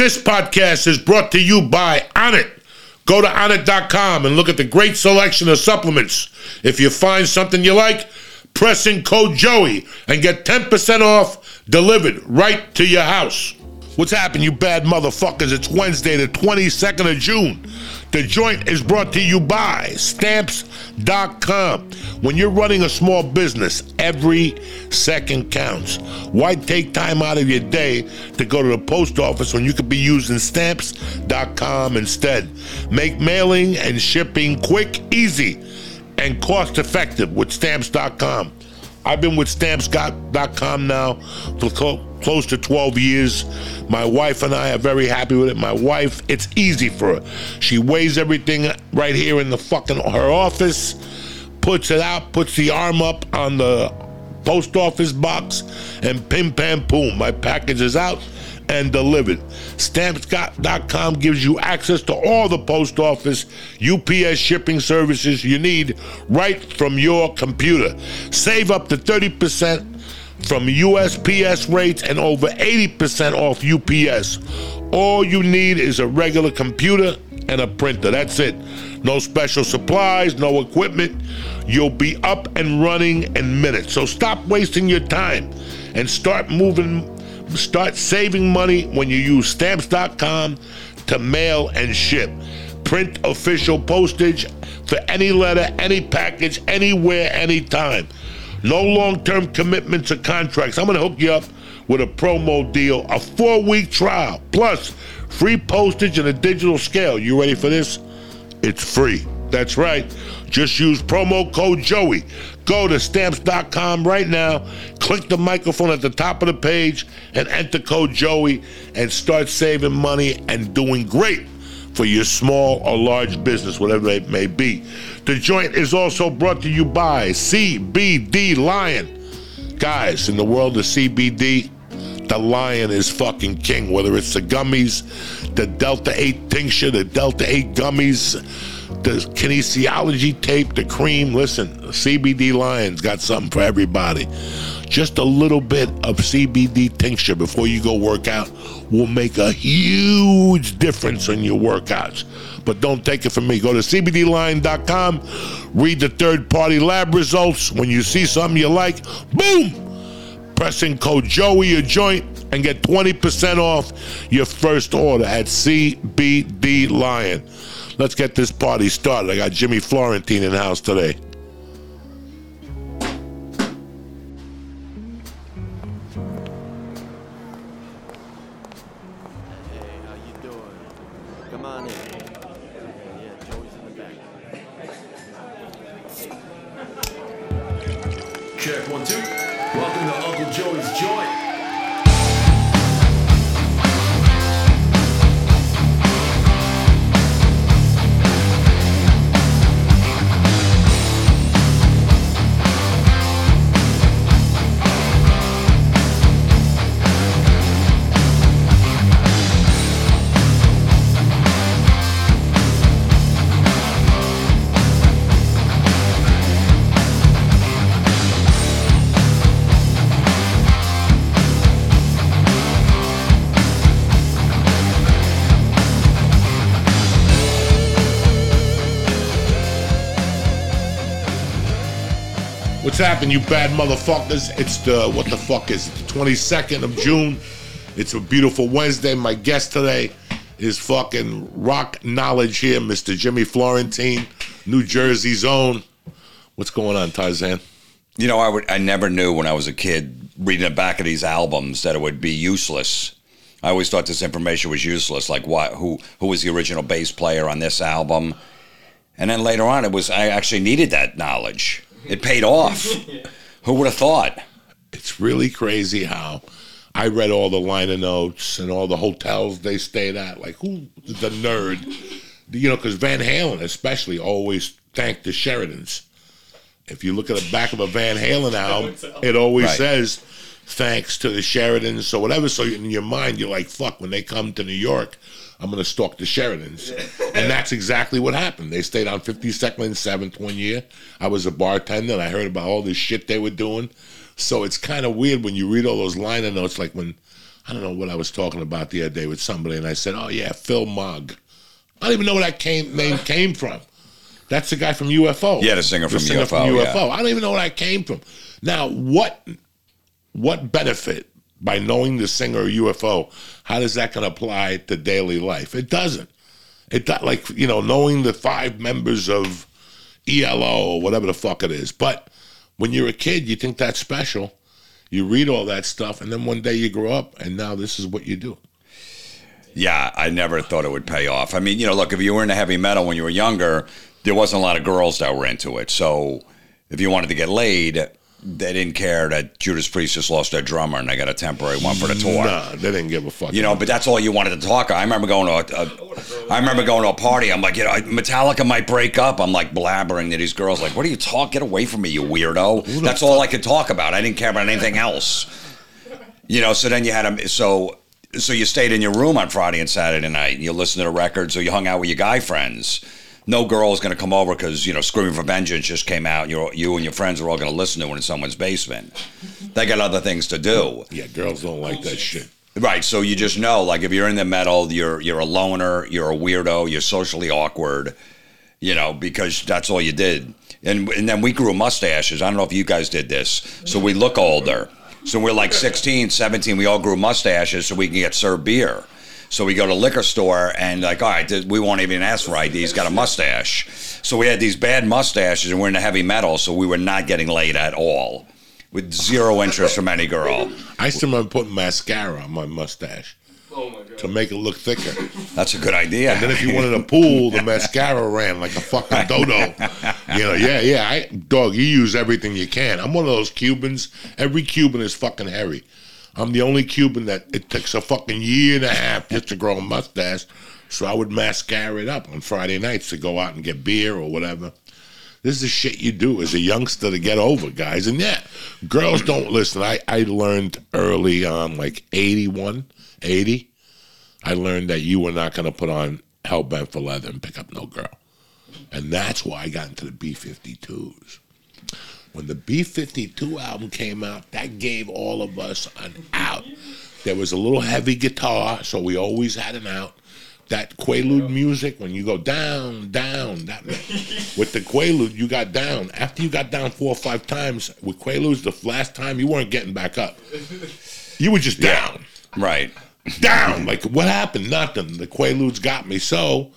This podcast is brought to you by Onnit. Go to onnit.com and look at the great selection of supplements. If you find something you like, press in code Joey and get 10% off delivered right to your house. What's happening, you bad motherfuckers? It's Wednesday, the 22nd of June. The joint is brought to you by When you're running a small business, every second counts. Why take time out of your day to go to the post office when you could be using Stamps.com instead? Make mailing and shipping quick, easy, and cost effective with Stamps.com. I've been with Stamps.com now for clo- close to 12 years. My wife and I are very happy with it. My wife, it's easy for her. She weighs everything right here in the fucking her office, puts it out, puts the arm up on the post office box, and pim pam boom, my package is out and delivered. Stamps.com gives you access to all the post office UPS shipping services you need right from your computer. Save up to 30% from USPS rates and over 80% off UPS. All you need is a regular computer and a printer. That's it. No special supplies, no equipment. You'll be up and running in minutes. So stop wasting your time and start moving start saving money when you use stamps.com to mail and ship. Print official postage for any letter, any package, anywhere, anytime. No long term commitments or contracts. I'm going to hook you up with a promo deal, a four week trial, plus free postage and a digital scale. You ready for this? It's free. That's right. Just use promo code Joey. Go to stamps.com right now, click the microphone at the top of the page, and enter code Joey and start saving money and doing great for your small or large business, whatever it may be. The joint is also brought to you by CBD Lion. Guys, in the world of CBD, the lion is fucking king, whether it's the gummies, the Delta 8 tincture, the Delta 8 gummies, the kinesiology tape, the cream. Listen, CBD Lions got something for everybody. Just a little bit of CBD tincture before you go work out will make a huge difference in your workouts. But don't take it from me. Go to CBDLion.com, read the third party lab results. When you see something you like, boom! Press in code Joey or joint and get 20% off your first order at CBD Lion. Let's get this party started. I got Jimmy Florentine in the house today. Happening, you bad motherfuckers? It's the, what the fuck is it? The 22nd of June. It's a beautiful Wednesday. My guest today is fucking rock knowledge here, Mr. Jimmy Florentine, New Jersey's own. What's going on, Tarzan? You know, I would I never knew when I was a kid reading the back of these albums that it would be useless. I always thought this information was useless, like what who who was the original bass player on this album. And then later on it was I actually needed that knowledge. It paid off. Who would have thought? It's really crazy how I read all the liner notes and all the hotels they stayed at. Like, who the nerd? You know, because Van Halen especially always thanked the Sheridans. If you look at the back of a Van Halen album, it always Right. says thanks to the Sheridans. So whatever. So in your mind, you're like, fuck. When they come to New York, I'm gonna stalk the Sheridans, and that's exactly what happened. They stayed on 52nd and 7th one year. I was a bartender, and I heard about all this shit they were doing. So it's kind of weird when you read all those liner notes, like when I don't know what I was talking about the other day with somebody, and I said, "Oh yeah, Phil Mogg." I don't even know where that came name came from. That's the guy from UFO. Yeah, the singer from UFO, yeah. I don't even know where that came from. Now, what what benefit by knowing the singer UFO? How does that going to apply to daily life? It doesn't. It like you know knowing the five members of ELO or whatever the fuck it is. But when you're a kid, you think that's special. You read all that stuff, and then one day you grow up, and now this is what you do. Yeah, I never thought it would pay off. I mean, you know, look, if you were into heavy metal when you were younger, there wasn't a lot of girls that were into it. So if you wanted to get laid, they didn't care that Judas Priest just lost their drummer and they got a temporary one for the tour. Nah, they didn't give a fuck. You know, but that's all you wanted to talk. I remember going to a, a I remember going to a party. I'm like, you know, Metallica might break up. I'm like blabbering to these girls, like, what are you talk? Get away from me, you weirdo. That's all I could talk about. I didn't care about anything else. You know, so then you had a so so you stayed in your room on Friday and Saturday night and you listened to the records or you hung out with your guy friends. No girl is going to come over because you know "Screaming for Vengeance" just came out. And you're, you and your friends are all going to listen to it in someone's basement. They got other things to do. yeah, girls don't like that shit. Right. So you just know, like, if you're in the metal, you're you're a loner, you're a weirdo, you're socially awkward, you know, because that's all you did. And and then we grew mustaches. I don't know if you guys did this. So we look older. So we're like 16, 17. We all grew mustaches so we can get served beer. So we go to liquor store and like, all right, we won't even ask for ID. He's got a mustache. So we had these bad mustaches and we're into heavy metal, so we were not getting laid at all, with zero interest from any girl. I still remember putting mascara on my mustache to make it look thicker. That's a good idea. And then if you wanted a pool, the mascara ran like a fucking dodo. You know, yeah, yeah. I dog, you use everything you can. I'm one of those Cubans. Every Cuban is fucking hairy. I'm the only Cuban that it takes a fucking year and a half just to grow a mustache. So I would mascara it up on Friday nights to go out and get beer or whatever. This is the shit you do as a youngster to get over, guys. And yeah, girls don't listen. I, I learned early on, like 81, 80, I learned that you were not going to put on Hellbent for Leather and pick up no girl. And that's why I got into the B 52s. When the B 52 album came out, that gave all of us an out. There was a little heavy guitar, so we always had an out. That Quaalude music, when you go down, down, that with the Quaalude, you got down. After you got down four or five times with Quaaludes, the last time you weren't getting back up. You were just down right. down. Like, what happened? Nothing. The Quaaludes got me. So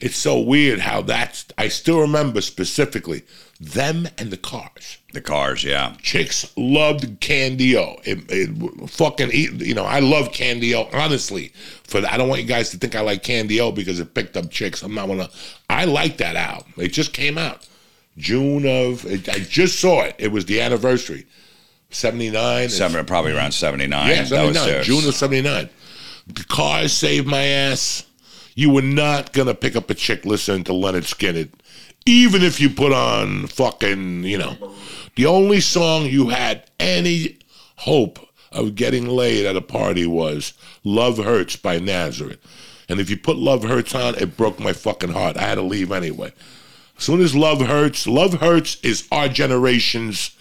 it's so weird how that's. I still remember specifically them and the cars. The cars, yeah. Chicks loved Candy-O. It, it fucking, you know, I love Candy-O, honestly. For I don't want you guys to think I like Candy-O because it picked up chicks. I'm not gonna. I like that album. It just came out June of. It, I just saw it. It was the anniversary, seventy nine. Seven, probably around 79. Yeah, That was 79. June of 79. The cars saved my ass. You were not to pick up a chick listening to Lynyrd Skynyrd, even if you put on fucking, you know. The only song you had any hope of getting laid at a party was Love Hurts by Nazareth. And if you put Love Hurts on, it broke my fucking heart. I had to leave anyway. As soon as Love Hurts, Love Hurts is our generation's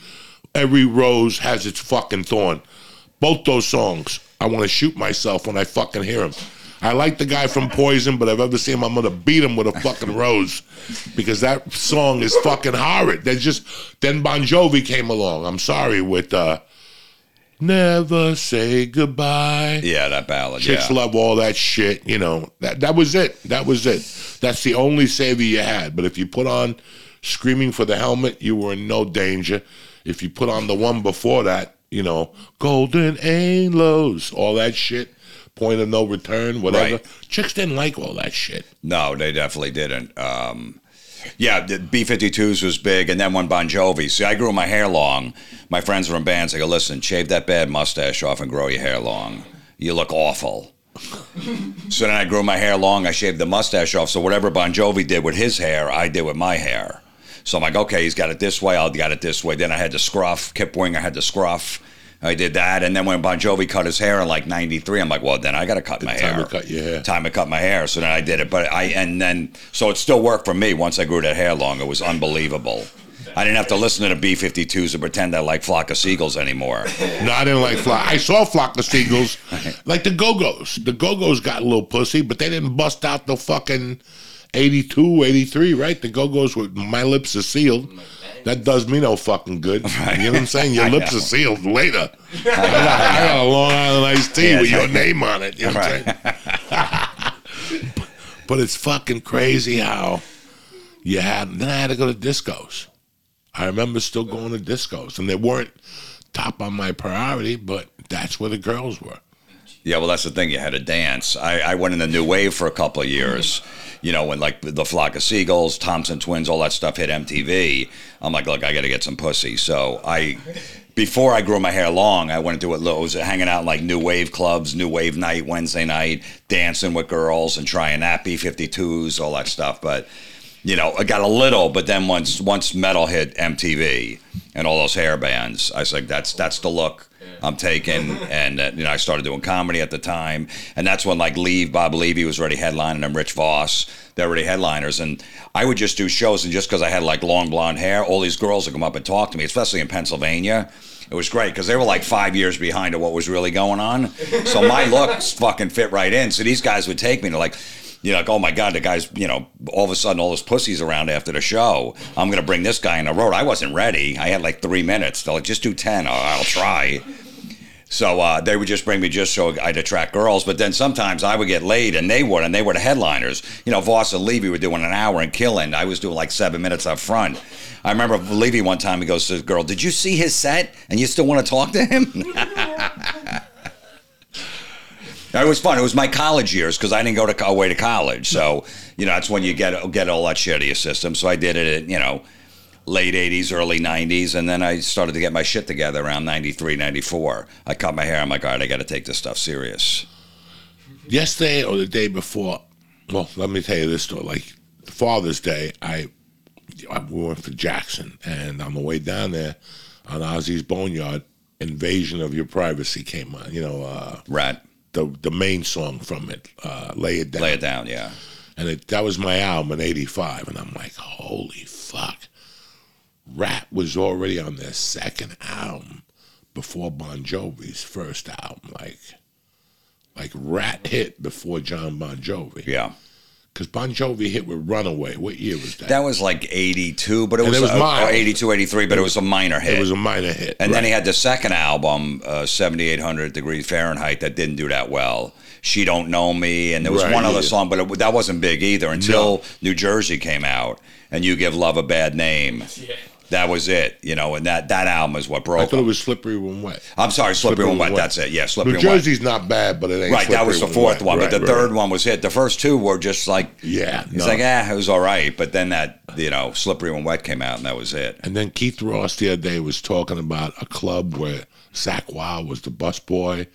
Every Rose Has Its Fucking Thorn. Both those songs, I want to shoot myself when I fucking hear them. I like the guy from Poison, but I've ever seen him, I'm gonna beat him with a fucking rose because that song is fucking horrid. There's just then Bon Jovi came along. I'm sorry with uh, Never Say Goodbye. Yeah, that ballad. Chicks yeah. love all that shit. You know that that was it. That was it. That's the only savior you had. But if you put on "Screaming for the Helmet," you were in no danger. If you put on the one before that, you know, "Golden Halos," all that shit, "Point of No Return," whatever. Right. Chicks didn't like all that shit. No, they definitely didn't. Um, yeah, the B 52s was big. And then when Bon Jovi, see, I grew my hair long. My friends were in bands. they go, listen, shave that bad mustache off and grow your hair long. You look awful. so then I grew my hair long. I shaved the mustache off. So whatever Bon Jovi did with his hair, I did with my hair. So I'm like, okay, he's got it this way. I'll got it this way. Then I had to scruff. Kip Winger had to scruff. I did that. And then when Bon Jovi cut his hair in like 93, I'm like, well, then I got to cut my time hair. to cut your hair. Time to cut my hair. So then I did it. But I, and then, so it still worked for me once I grew that hair long. It was unbelievable. I didn't have to listen to the B 52s and pretend I like Flock of Seagulls anymore. No, I didn't like Flock. I saw Flock of Seagulls, like the Go Go's. The Go Go's got a little pussy, but they didn't bust out the fucking 82, 83, right? The Go Go's with My Lips Are Sealed. That does me no fucking good. You know what I'm saying? Your lips know. are sealed later. I got, I got a Long Island iced tea Yeah, with your name on it. You know what I'm saying? but it's fucking crazy how you had. Then I had to go to discos. I remember still going to discos, and they weren't top on my priority, but that's where the girls were. Yeah, well, that's the thing. You had to dance. I, I went in the new wave for a couple of years. You know, when like the Flock of Seagulls, Thompson Twins, all that stuff hit MTV. I'm like, look, I got to get some pussy. So I, before I grew my hair long, I went to it. I was hanging out in like new wave clubs, new wave night, Wednesday night, dancing with girls and trying that B52s, all that stuff. But you know, I got a little, but then once once metal hit MTV and all those hair bands, I was like, that's that's the look I'm taking. And uh, you know, I started doing comedy at the time, and that's when like Leave Bob Levy was already headlining and Rich Voss, they're already headliners, and I would just do shows, and just because I had like long blonde hair, all these girls would come up and talk to me, especially in Pennsylvania. It was great because they were like five years behind of what was really going on. So my looks fucking fit right in. So these guys would take me and they're like, you know, like, oh my God, the guy's, you know, all of a sudden all this pussy's around after the show. I'm going to bring this guy in the road. I wasn't ready. I had like three minutes. They're like, just do 10. I'll, I'll try. So uh, they would just bring me just so I'd attract girls. But then sometimes I would get laid and they would, and they were the headliners. You know, Voss and Levy were doing an hour and killing. I was doing like seven minutes up front. I remember Levy one time, he goes to the girl, Did you see his set? And you still want to talk to him? It was fun. It was my college years because I didn't go to away to college. So you know that's when you get get all that shit out of your system. So I did it at you know late 80s, early 90s, and then I started to get my shit together around 93, 94. I cut my hair. I'm like, all right, I got to take this stuff serious. Yesterday or the day before, well, let me tell you this story. Like Father's Day, I, I we went for Jackson, and on the way down there, on Ozzy's Boneyard, "Invasion of Your Privacy" came on. You know, uh, Ratt, the the main song from it, uh, "Lay It Down." lay it down, yeah. and it, that was my album in '85, and I'm like, holy fuck! Ratt was already on their second album before Bon Jovi's first album. Like, like Ratt hit before John Bon Jovi. Yeah. Because Bon Jovi hit with Runaway. What year was that? That was like 82, but it And was, it was uh, mild. or 82, 83, but it was a minor hit. it was a minor hit. And then he had the second album, uh, 7800 Degrees Fahrenheit, that didn't do that well. She Don't Know Me, and there was Right, one other song, but it, that wasn't big either until No. New Jersey came out, and You Give Love a Bad Name. That was it, you know, and that, that album is what broke. I thought it was Slippery When Wet. I'm sorry, Slippery, Slippery When Wet, Wet. that's it. Yeah, Slippery New When Wet. Jersey's not bad, but it ain't Right, that was the fourth one, Right, but the right. third one was hit. The first two were just like, Yeah, it's no. like, ah, it was all right, but then that, you know, Slippery When Wet came out, and that was it. And then Keith Roth the other day was talking about a club where Zakk Wylde was the busboy,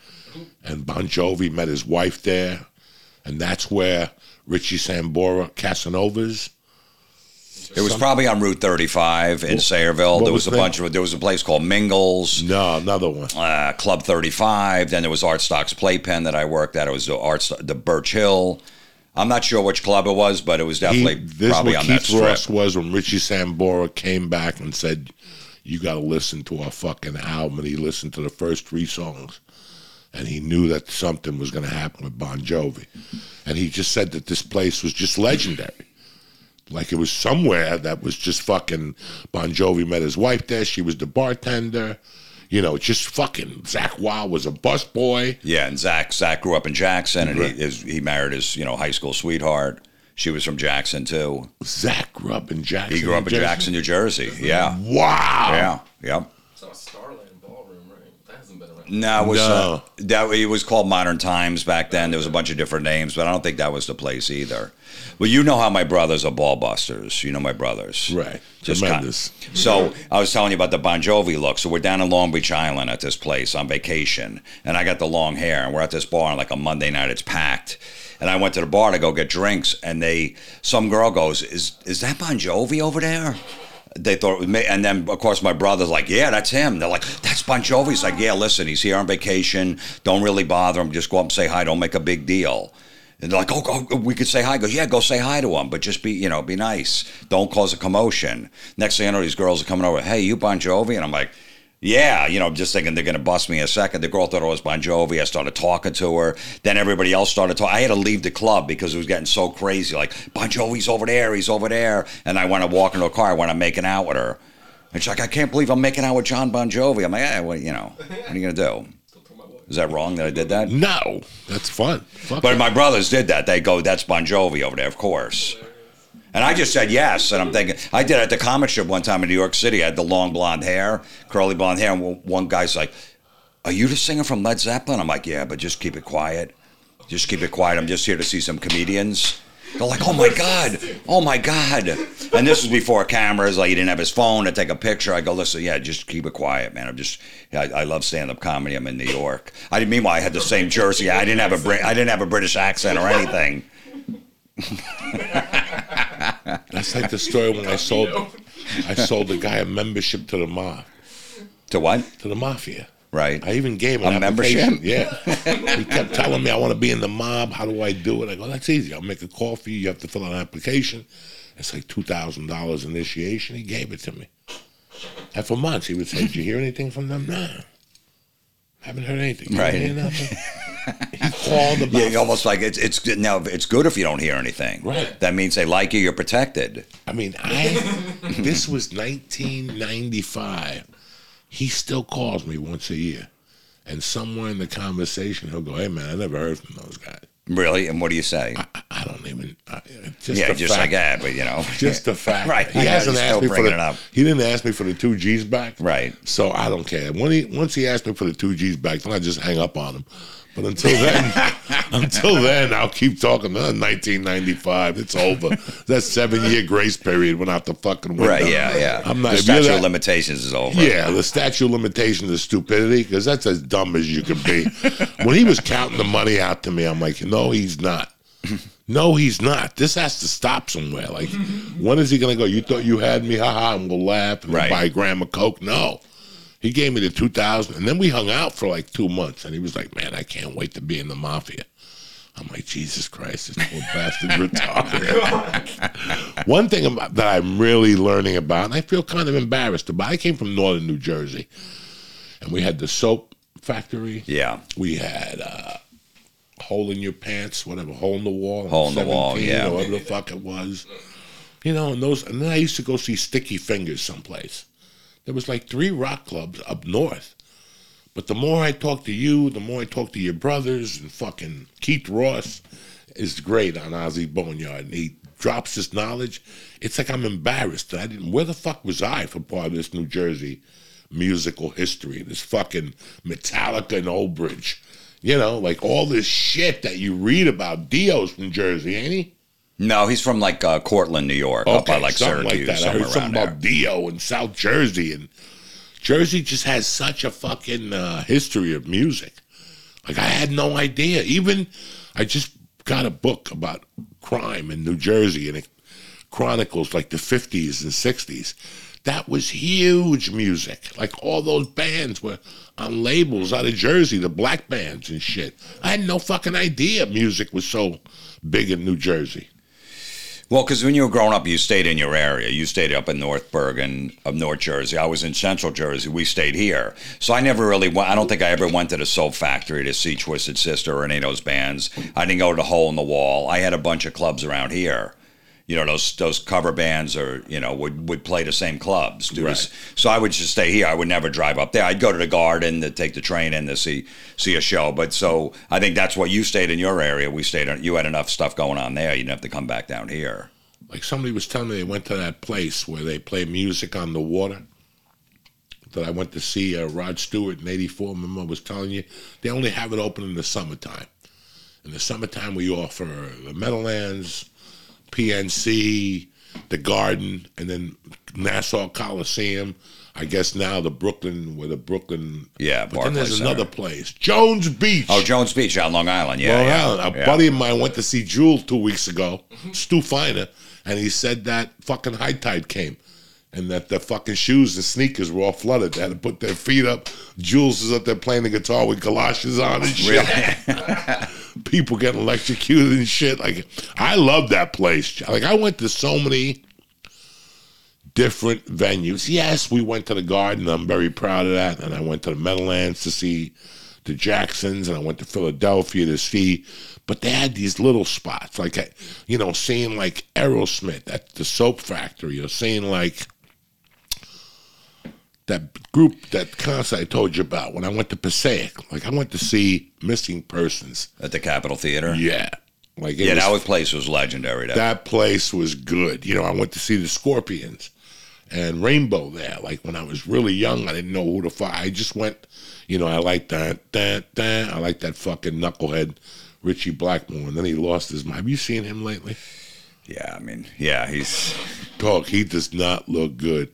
and Bon Jovi met his wife there, and that's where Richie Sambora Casanovas. It was probably on Route 35 in Sayreville. There was, was a bunch of there was a place called Mingles, No, another one. uh, Club 35. Then there was Art Stock's Playpen that I worked at. It was the Art the Birch Hill. I'm not sure which club it was, but it was He, definitely this is probably what on that Keith strip. Ross was when Richie Sambora came back and said, "You got to listen to our fucking album." And he listened to the first three songs, and he knew that something was going to happen with Bon Jovi. And he just said that this place was just legendary. Like it was somewhere that was just fucking. Bon Jovi met his wife there. She was the bartender. You know, just fucking. Zakk Wylde was a busboy. Yeah, and Zakk Zakk grew up in Jackson, and Right. he his, he married his you know high school sweetheart. She was from Jackson too. Zakk grew up in Jackson. He grew up in New Jersey. Jackson, New Jersey. Yeah, Wow. yeah, yep. It's not Starland Ballroom, right? That hasn't been around. No, it was No. Uh, that it was called Modern Times back then. There was a bunch of different names, but I don't think that was the place either. Well, you know how my brothers are ball busters. You know my brothers, Right. Just Tremendous. kind- so I was telling you about the Bon Jovi look. So we're down in Long Beach Island at this place on vacation, and I got the long hair, and we're at this bar on like a Monday night. It's packed, and I went to the bar to go get drinks, and they some girl goes, "Is is that Bon Jovi over there?" They thought it was me, and then of course my brother's like, "Yeah, that's him." They're like, "That's Bon Jovi." He's like, "Yeah, listen, he's here on vacation. Don't really bother him. Just go up and say hi. Don't make a big deal." And they're like, oh, go, we could say hi. Go, yeah, go say hi to him, but just be, you know, be nice. Don't cause a commotion. Next thing I know, these girls are coming over. Hey, you Bon Jovi? And I'm like, yeah, you know, just thinking they're going to bust me in a second. The girl thought it was Bon Jovi. I started talking to her. Then everybody else started talking. I had to leave the club because it was getting so crazy. Like, Bon Jovi's over there. He's over there. And I want to walk into a car. I want to making out with her. And she's like, I can't believe I'm making out with John Bon Jovi. I'm like, eh, well, you know, what are you going to do? Is that wrong that I did that? No, that's fun. Fuck But it. my brothers did that. They go, that's Bon Jovi over there, of course. And I just said yes. And I'm thinking, I did at the comic strip one time in New York City. I had the long blonde hair, curly blonde hair. And one- guy's like, Are you the singer from Led Zeppelin? I'm like, Yeah, but just keep it quiet. Just keep it quiet. I'm just here to see some comedians. They're like, Oh my God. Oh my God. And this was before cameras. Like, he didn't have his phone to take a picture. I go, Listen, yeah, just keep it quiet, man. I'm just, I, I love stand up comedy. I'm in New York. I didn't, meanwhile, I had the same jersey. I didn't have a, I didn't have a British accent or anything. That's like the story when I sold I sold the guy a membership to the mob To what? to the mafia. Right. I even gave him A membership? Yeah. he kept telling me I want to be in the mob. How do I do it? I go, that's easy. I'll make a call for you. You have to fill out an application. It's like two thousand dollars initiation. He gave it to me. And for months he would say, Did you hear anything from them? Nah. Haven't heard anything. You Right. hear nothing? he Yeah, almost like it's it's good now. It's good if you don't hear anything. Right. That means they like you. You're protected. I mean, I this was 1995. He still calls me once a year, and somewhere in the conversation he'll go, "Hey man, I never heard from those guys." Really. And what do you say? I, I don't even. I, just yeah, just fact, like that. But you know, Just the fact. Right. He hasn't asked me for the. it up. He didn't ask me for the two G's back. Right. So I don't care. When he once he asked me for the two G's back, then I just hang up on him. But until then, until then, I'll keep talking. Uh, 1995, it's over. That seven year grace period went out the fucking window. right. Yeah. Yeah. I'm not. The statute that- of limitations is over. yeah, the statute of limitations is stupidity because that's as dumb as you can be. when he was counting the money out to me, I'm like, no, he's not. No, he's not. This has to stop somewhere. Like, when is he going to go? You thought you had me, haha, and we'll laugh and Right. buy a gram of Coke? No. He gave me the 2000 and then we hung out for like two months. And he was like, man, I can't wait to be in the mafia. I'm like, Jesus Christ, this poor bastard's retarded. One thing about, that I'm really learning about, and I feel kind of embarrassed about, I came from northern New Jersey, and we had the soap factory. Yeah. We had uh, hole in your pants, whatever, hole in the wall, Hole in the wall, yeah. or whatever the fuck it was. You know, and those, and then I used to go see Sticky Fingers someplace. There was like three rock clubs up north. But the more I talk to you, the more I talk to your brothers and fucking Keith Roth is great on Ozzy Boneyard. And he drops this knowledge. It's like I'm embarrassed that I didn't. Where the fuck was I for part of this New Jersey musical history? This fucking Metallica and Old Bridge. You know, like all this shit that you read about. Dio's from Jersey, ain't he? No, he's from like uh, Cortland, New York, up by like something Syracuse, like that. I heard something about. Dio and South Jersey, and Jersey just has such a fucking uh, history of music. Like I had no idea. Even I just got a book about crime in New Jersey, and it chronicles like the fifties and sixties. That was huge music. Like all those bands were on labels out of Jersey, the black bands and shit. I had no fucking idea music was so big in New Jersey. Well, because when you were growing up, you stayed in your area. You stayed up in North Bergen of North Jersey. I was in Central Jersey. We stayed here. So I never really went. I don't think I ever went to the Soap Factory to see Twisted Sister or any of those bands. I didn't go to the Hole in the Wall. I had a bunch of clubs around here. You know, those those cover bands or, you know, would, would play the same clubs. This. So I would just stay here. I would never drive up there. I'd go to the garden to take the train in to see see a show. But so I think that's what you stayed in your area. We stayed you had enough stuff going on there. You didn't have to come back down here. Like somebody was telling me they went to that place where they play music on the water. That I went to see uh, Rod Stewart in '84. Remember, I was telling you they only have it open in the summertime. In the summertime, we offer the Meadowlands, PNC, the Garden, and then Nassau Coliseum. I guess now the Brooklyn, where the Brooklyn. Yeah, but then there's Barclays another place, Jones Beach. Oh, Jones Beach on Long Island. Yeah, Long yeah, Island. A yeah. buddy of mine went to see Jewel two weeks ago, Stu Finer, and he said that fucking high tide came. And that the fucking shoes and sneakers were all flooded. They had to put their feet up. Jules is up there playing the guitar with galoshes on and shit. people getting electrocuted and shit. Like I love that place. Like I went to so many different venues. Yes, we went to the Garden. I'm very proud of that. And I went to the Meadowlands to see the Jacksons, and I went to Philadelphia to see. But they had these little spots, like you know, seeing like Aerosmith at the Soap Factory, or seeing like that group, that concert I told you about when I went to Passaic. Like I went to see Missing Persons. At the Capitol Theater. Yeah, like Yeah, was- that place was legendary. That, that place was good. You know, I went to see the Scorpions and Rainbow there. Like when I was really young, I didn't know who to fuck. I just went. You know, I like that, that, that. I like that fucking knucklehead Ritchie Blackmore. And then he lost his mind. Have you seen him lately? yeah, I mean, yeah, he's Dog, he does not look good.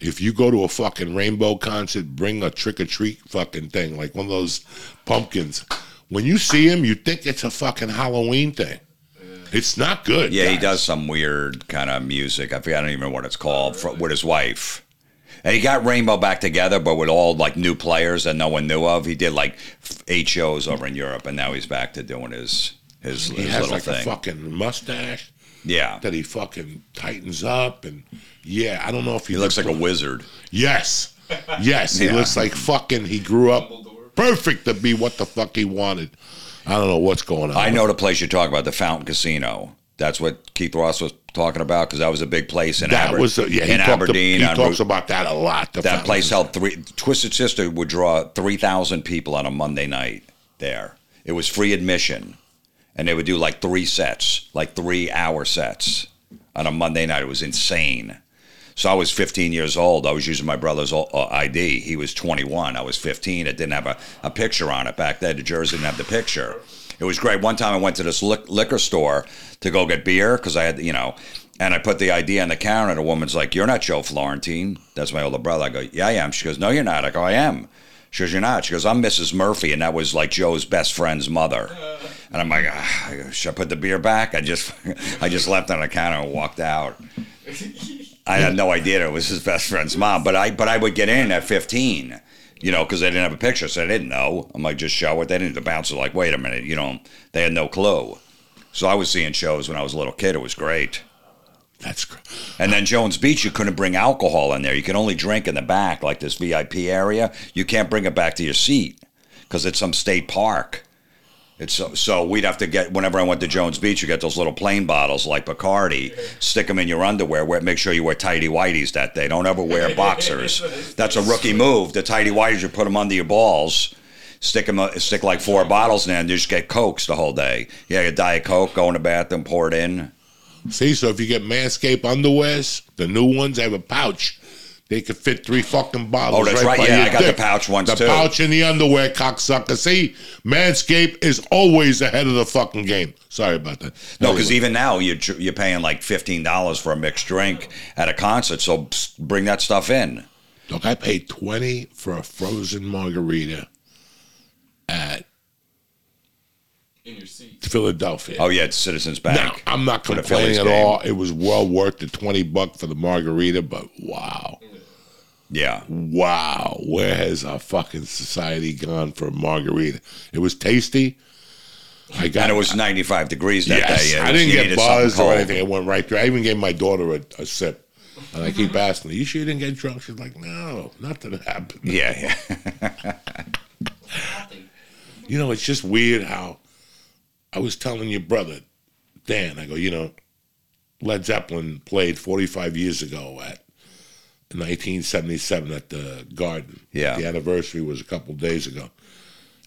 If you go to a fucking Rainbow concert, bring a trick or treat fucking thing, like one of those pumpkins. When you see him, you think it's a fucking Halloween thing. It's not good. yeah, he does some weird kind of music. I forget, I don't even know what it's called fr with his wife. And he got Rainbow back together, but with all like new players that no one knew of. He did like eight shows over in Europe, and now he's back to doing his his, He his has little like a thing. fucking mustache yeah, that he fucking tightens up, and yeah, I don't know if he, he looks like a wizard. yes, yes, he Yeah. looks like fucking. He grew up perfect to be what the fuck he wanted. I don't know what's going on. I know the place you're talking about, the Fountain Casino. That's what Keith Roth was talking about because that was a big place in, that Aber- was a, yeah. In talked, Aberdeen. he on talks Route- about that a lot. the that Fountain place Casino. held three. Twisted Sister would draw three thousand people on a Monday night. There, it was free admission, and they would do like three sets, like three hour sets on a Monday night. It was insane. So I was 15 years old. I was using my brother's uh, ID. He was 21. I was 15. It didn't have a, a picture on it back then. The jersey didn't have the picture. It was great. One time I went to this liquor store to go get beer because I had, you know, and I put the ID on the counter. And a woman's like, "You're not Joe Florentine." That's my older brother. I go, "Yeah, I am." She goes, "No, you're not." I go, "I am." She goes, "You're not." She goes, "I'm Mrs. Murphy," and that was like Joe's best friend's mother. And I'm like, ah, "Should I put the beer back?" I just, I just left on the counter and walked out. I had no idea that it was his best friend's mom, but I but I would get in at 15, you know, because they didn't have a picture, so I didn't know. I'm like, just show it. They didn't. The bouncer like, wait a minute, you know, they had no clue. So I was seeing shows when I was a little kid. It was great. That's cr- And then Jones Beach, you couldn't bring alcohol in there. You can only drink in the back, like this VIP area. You can't bring it back to your seat because it's some state park. It's so, so we'd have to get whenever I went to Jones Beach, you get those little plain bottles like Bacardi, stick them in your underwear. Wear, make sure you wear tighty whities that day. Don't ever wear boxers. That's a rookie move. The tighty whities, you put them under your balls. Stick them, uh, stick like four bottles in, there, and you just get cokes the whole day. Yeah, a diet coke, go in the bathroom, pour it in. See, so if you get Manscaped underwears, the new ones have a pouch. They could fit three fucking bottles. Oh, that's right. right. Yeah, I got the pouch ones, The too. pouch in the underwear, cocksucker. See, Manscaped is always ahead of the fucking game. Sorry about that. No, because Anyway. even now you're you're paying like fifteen dollars for a mixed drink at a concert. So bring that stuff in. look, I paid twenty for a frozen margarita at In your seat. Philadelphia. Oh yeah, it's Citizens Bank. Now, I'm not For the complaining Phillies at game. all. It was well worth the 20 buck for the margarita, but wow. Yeah, Wow. Where has our fucking society gone for a margarita? It was tasty. I got and it was ninety five degrees that yes, day. It I didn't get needed buzzed or anything. It went right through. I even gave my daughter a, a sip. And I keep asking her, you sure you didn't get drunk? She's like, no, nothing happened. Yeah, yeah. You know, it's just weird how I was telling your brother, Dan, I go, you know, Led Zeppelin played 45 years ago at 1977 at the Garden. Yeah. The anniversary was a couple days ago.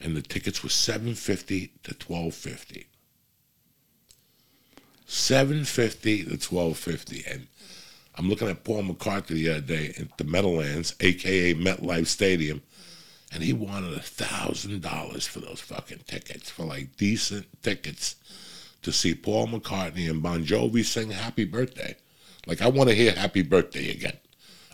And the tickets were 750 to 1250. 750 to 1250 and I'm looking at Paul McCartney the other day at the Meadowlands, aka MetLife Stadium, and he wanted a thousand dollars for those fucking tickets for like decent tickets to see Paul McCartney and Bon Jovi sing Happy Birthday. Like I want to hear Happy Birthday again.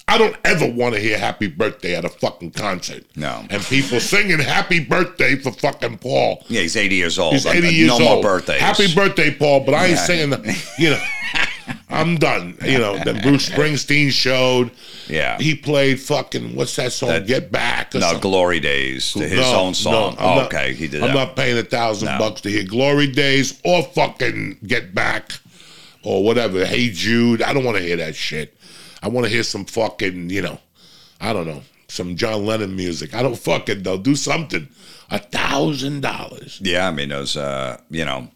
I don't ever want to hear Happy Birthday at a fucking concert. No. And people singing Happy Birthday for fucking Paul. Yeah, he's eighty years old. He's Uh, 80 years no old. more birthdays. Happy birthday, Paul. But I ain't Yeah. singing, the, you know, I'm done. You know, then Bruce Springsteen showed. Yeah. He played fucking what's that song? That- Get Back. Or no, something. Glory Days, his No, own song. no, oh, not- okay, he did I'm that. not paying a thousand No. bucks to hear Glory Days or fucking Get Back or whatever. Hey Jude. I don't want to hear that shit. I want to hear some fucking, you know, I don't know, some John Lennon music. I don't fucking know. Do something. A thousand dollars. Yeah, I mean, those, uh, you know,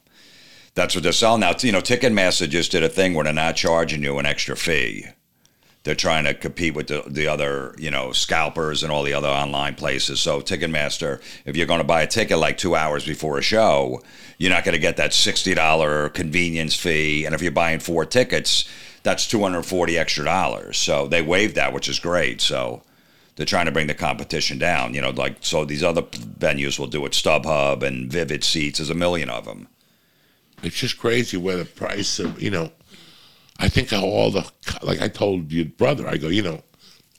that's what they're selling now. You know, Ticketmaster just did a thing where they're not charging you an extra fee. They're trying to compete with the, the other, you know, scalpers and all the other online places. So Ticketmaster, if you're going to buy a ticket like two hours before a show, you're not going to get that sixty dollar convenience fee. And if you're buying four tickets, that's two hundred forty extra dollars. So they waived that, which is great. So they're trying to bring the competition down. You know, like so these other venues will do it. StubHub and Vivid Seats. There's a million of them. It's just crazy where the price of, you know, I think how all the, like I told your brother, I go, you know,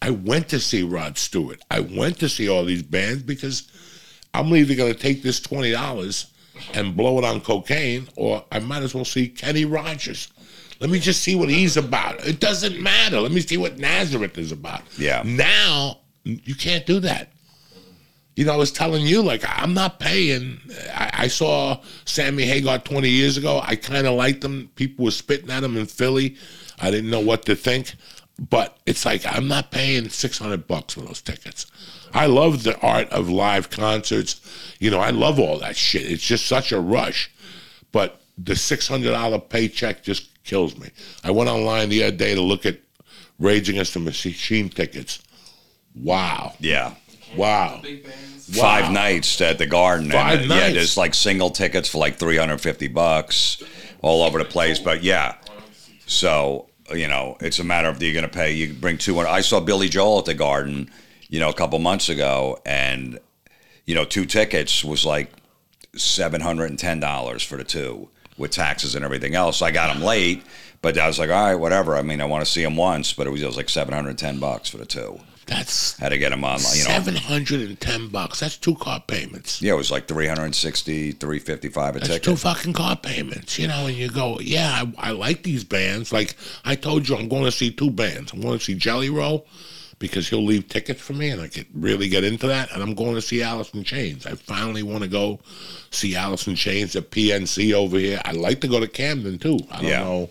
I went to see Rod Stewart. I went to see all these bands because I'm either going to take this $20 and blow it on cocaine or I might as well see Kenny Rogers. Let me just see what he's about. It doesn't matter. Let me see what Nazareth is about. Yeah. Now, you can't do that. You know, I was telling you, like, I'm not paying. I, I saw Sammy Hagar 20 years ago. I kind of liked him. People were spitting at him in Philly. I didn't know what to think. But it's like, I'm not paying 600 bucks for those tickets. I love the art of live concerts. You know, I love all that shit. It's just such a rush. But the $600 paycheck just kills me. I went online the other day to look at Rage Against the Machine tickets. Wow. Yeah. Wow. Big. Five Wow. nights at the Garden. Five and, nights. Yeah, there's like single tickets for like 350 bucks all over the place. But yeah, so you know, it's a matter of you're going to pay. You bring 200. I saw Billy Joel at the Garden, you know, a couple months ago, and you know, two tickets was like seven hundred and ten dollars for the two with taxes and everything else. So I got them late, but I was like, all right, whatever. I mean, I want to see him once, but it was, it was like seven hundred and ten bucks for the two. That's Had to get them online, you know. seven hundred and ten bucks. That's two car payments. Yeah, it was like 360, 355 a That's ticket. two fucking car payments. You know, and you go, yeah, I, I like these bands. Like I told you, I'm going to see two bands. I'm going to see Jelly Roll because he'll leave tickets for me, and I could really get into that. And I'm going to see Alice in Chains. I finally want to go see Alice in Chains at PNC over here. I'd like to go to Camden too. I don't Yeah. know,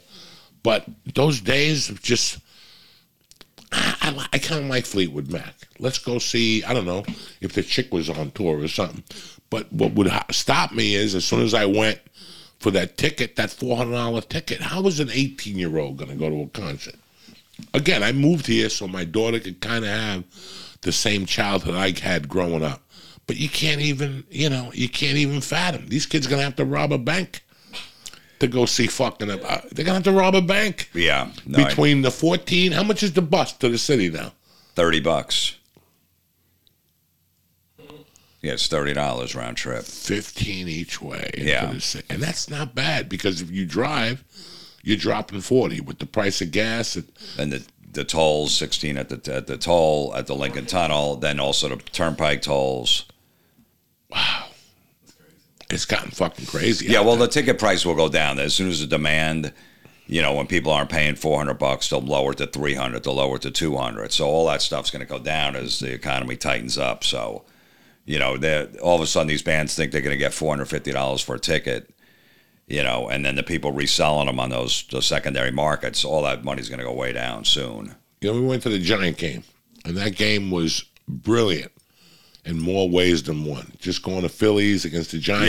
but those days of just. I, I, I kind of like Fleetwood Mac. Let's go see. I don't know if the chick was on tour or something. But what would stop me is as soon as I went for that ticket, that four hundred dollar ticket. How was an eighteen year old going to go to a concert? Again, I moved here so my daughter could kind of have the same childhood I had growing up. But you can't even, you know, you can't even fathom. These kids gonna have to rob a bank to go see fucking. Uh, they're gonna have to rob a bank Yeah, no, I- between the fourteen. How much is the bus to the city now? 30 bucks. Yeah, it's $30 round trip. 15 each way. Yeah. the And that's not bad because if you drive, you're dropping 40 with the price of gas. It, And the, the tolls, 16 at the, at the toll at the Lincoln Tunnel, then also the turnpike tolls. wow. It's gotten fucking crazy. Yeah, well, there. the ticket price will go down. As soon as the demand, you know, when people aren't paying 400 bucks, they'll lower it to 300, they'll lower it to 200. So all that stuff's going to go down as the economy tightens up. So, you know, all of a sudden these bands think they're going to get $450 for a ticket, you know, and then the people reselling them on those, those secondary markets, all that money's going to go way down soon. you know, we went to the Giant game, and that game was brilliant in more ways than one. Just going to Phillies against the Giants.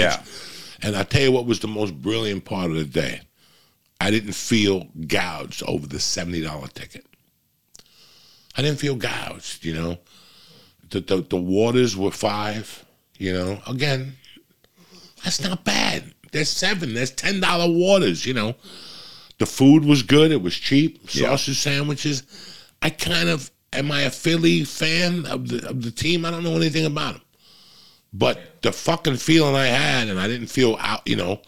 Yeah. And I tell you what was the most brilliant part of the day. I didn't feel gouged over the $70 ticket. I didn't feel gouged, you know. The, the, the waters were five, you know. Again, that's not bad. There's seven, there's $10 waters, you know. The food was good, it was cheap, Yeah. sausage sandwiches. I kind of, am I a Philly fan of the, of the team? I don't know anything about them. But the fucking feeling I had, and I didn't feel out, you know,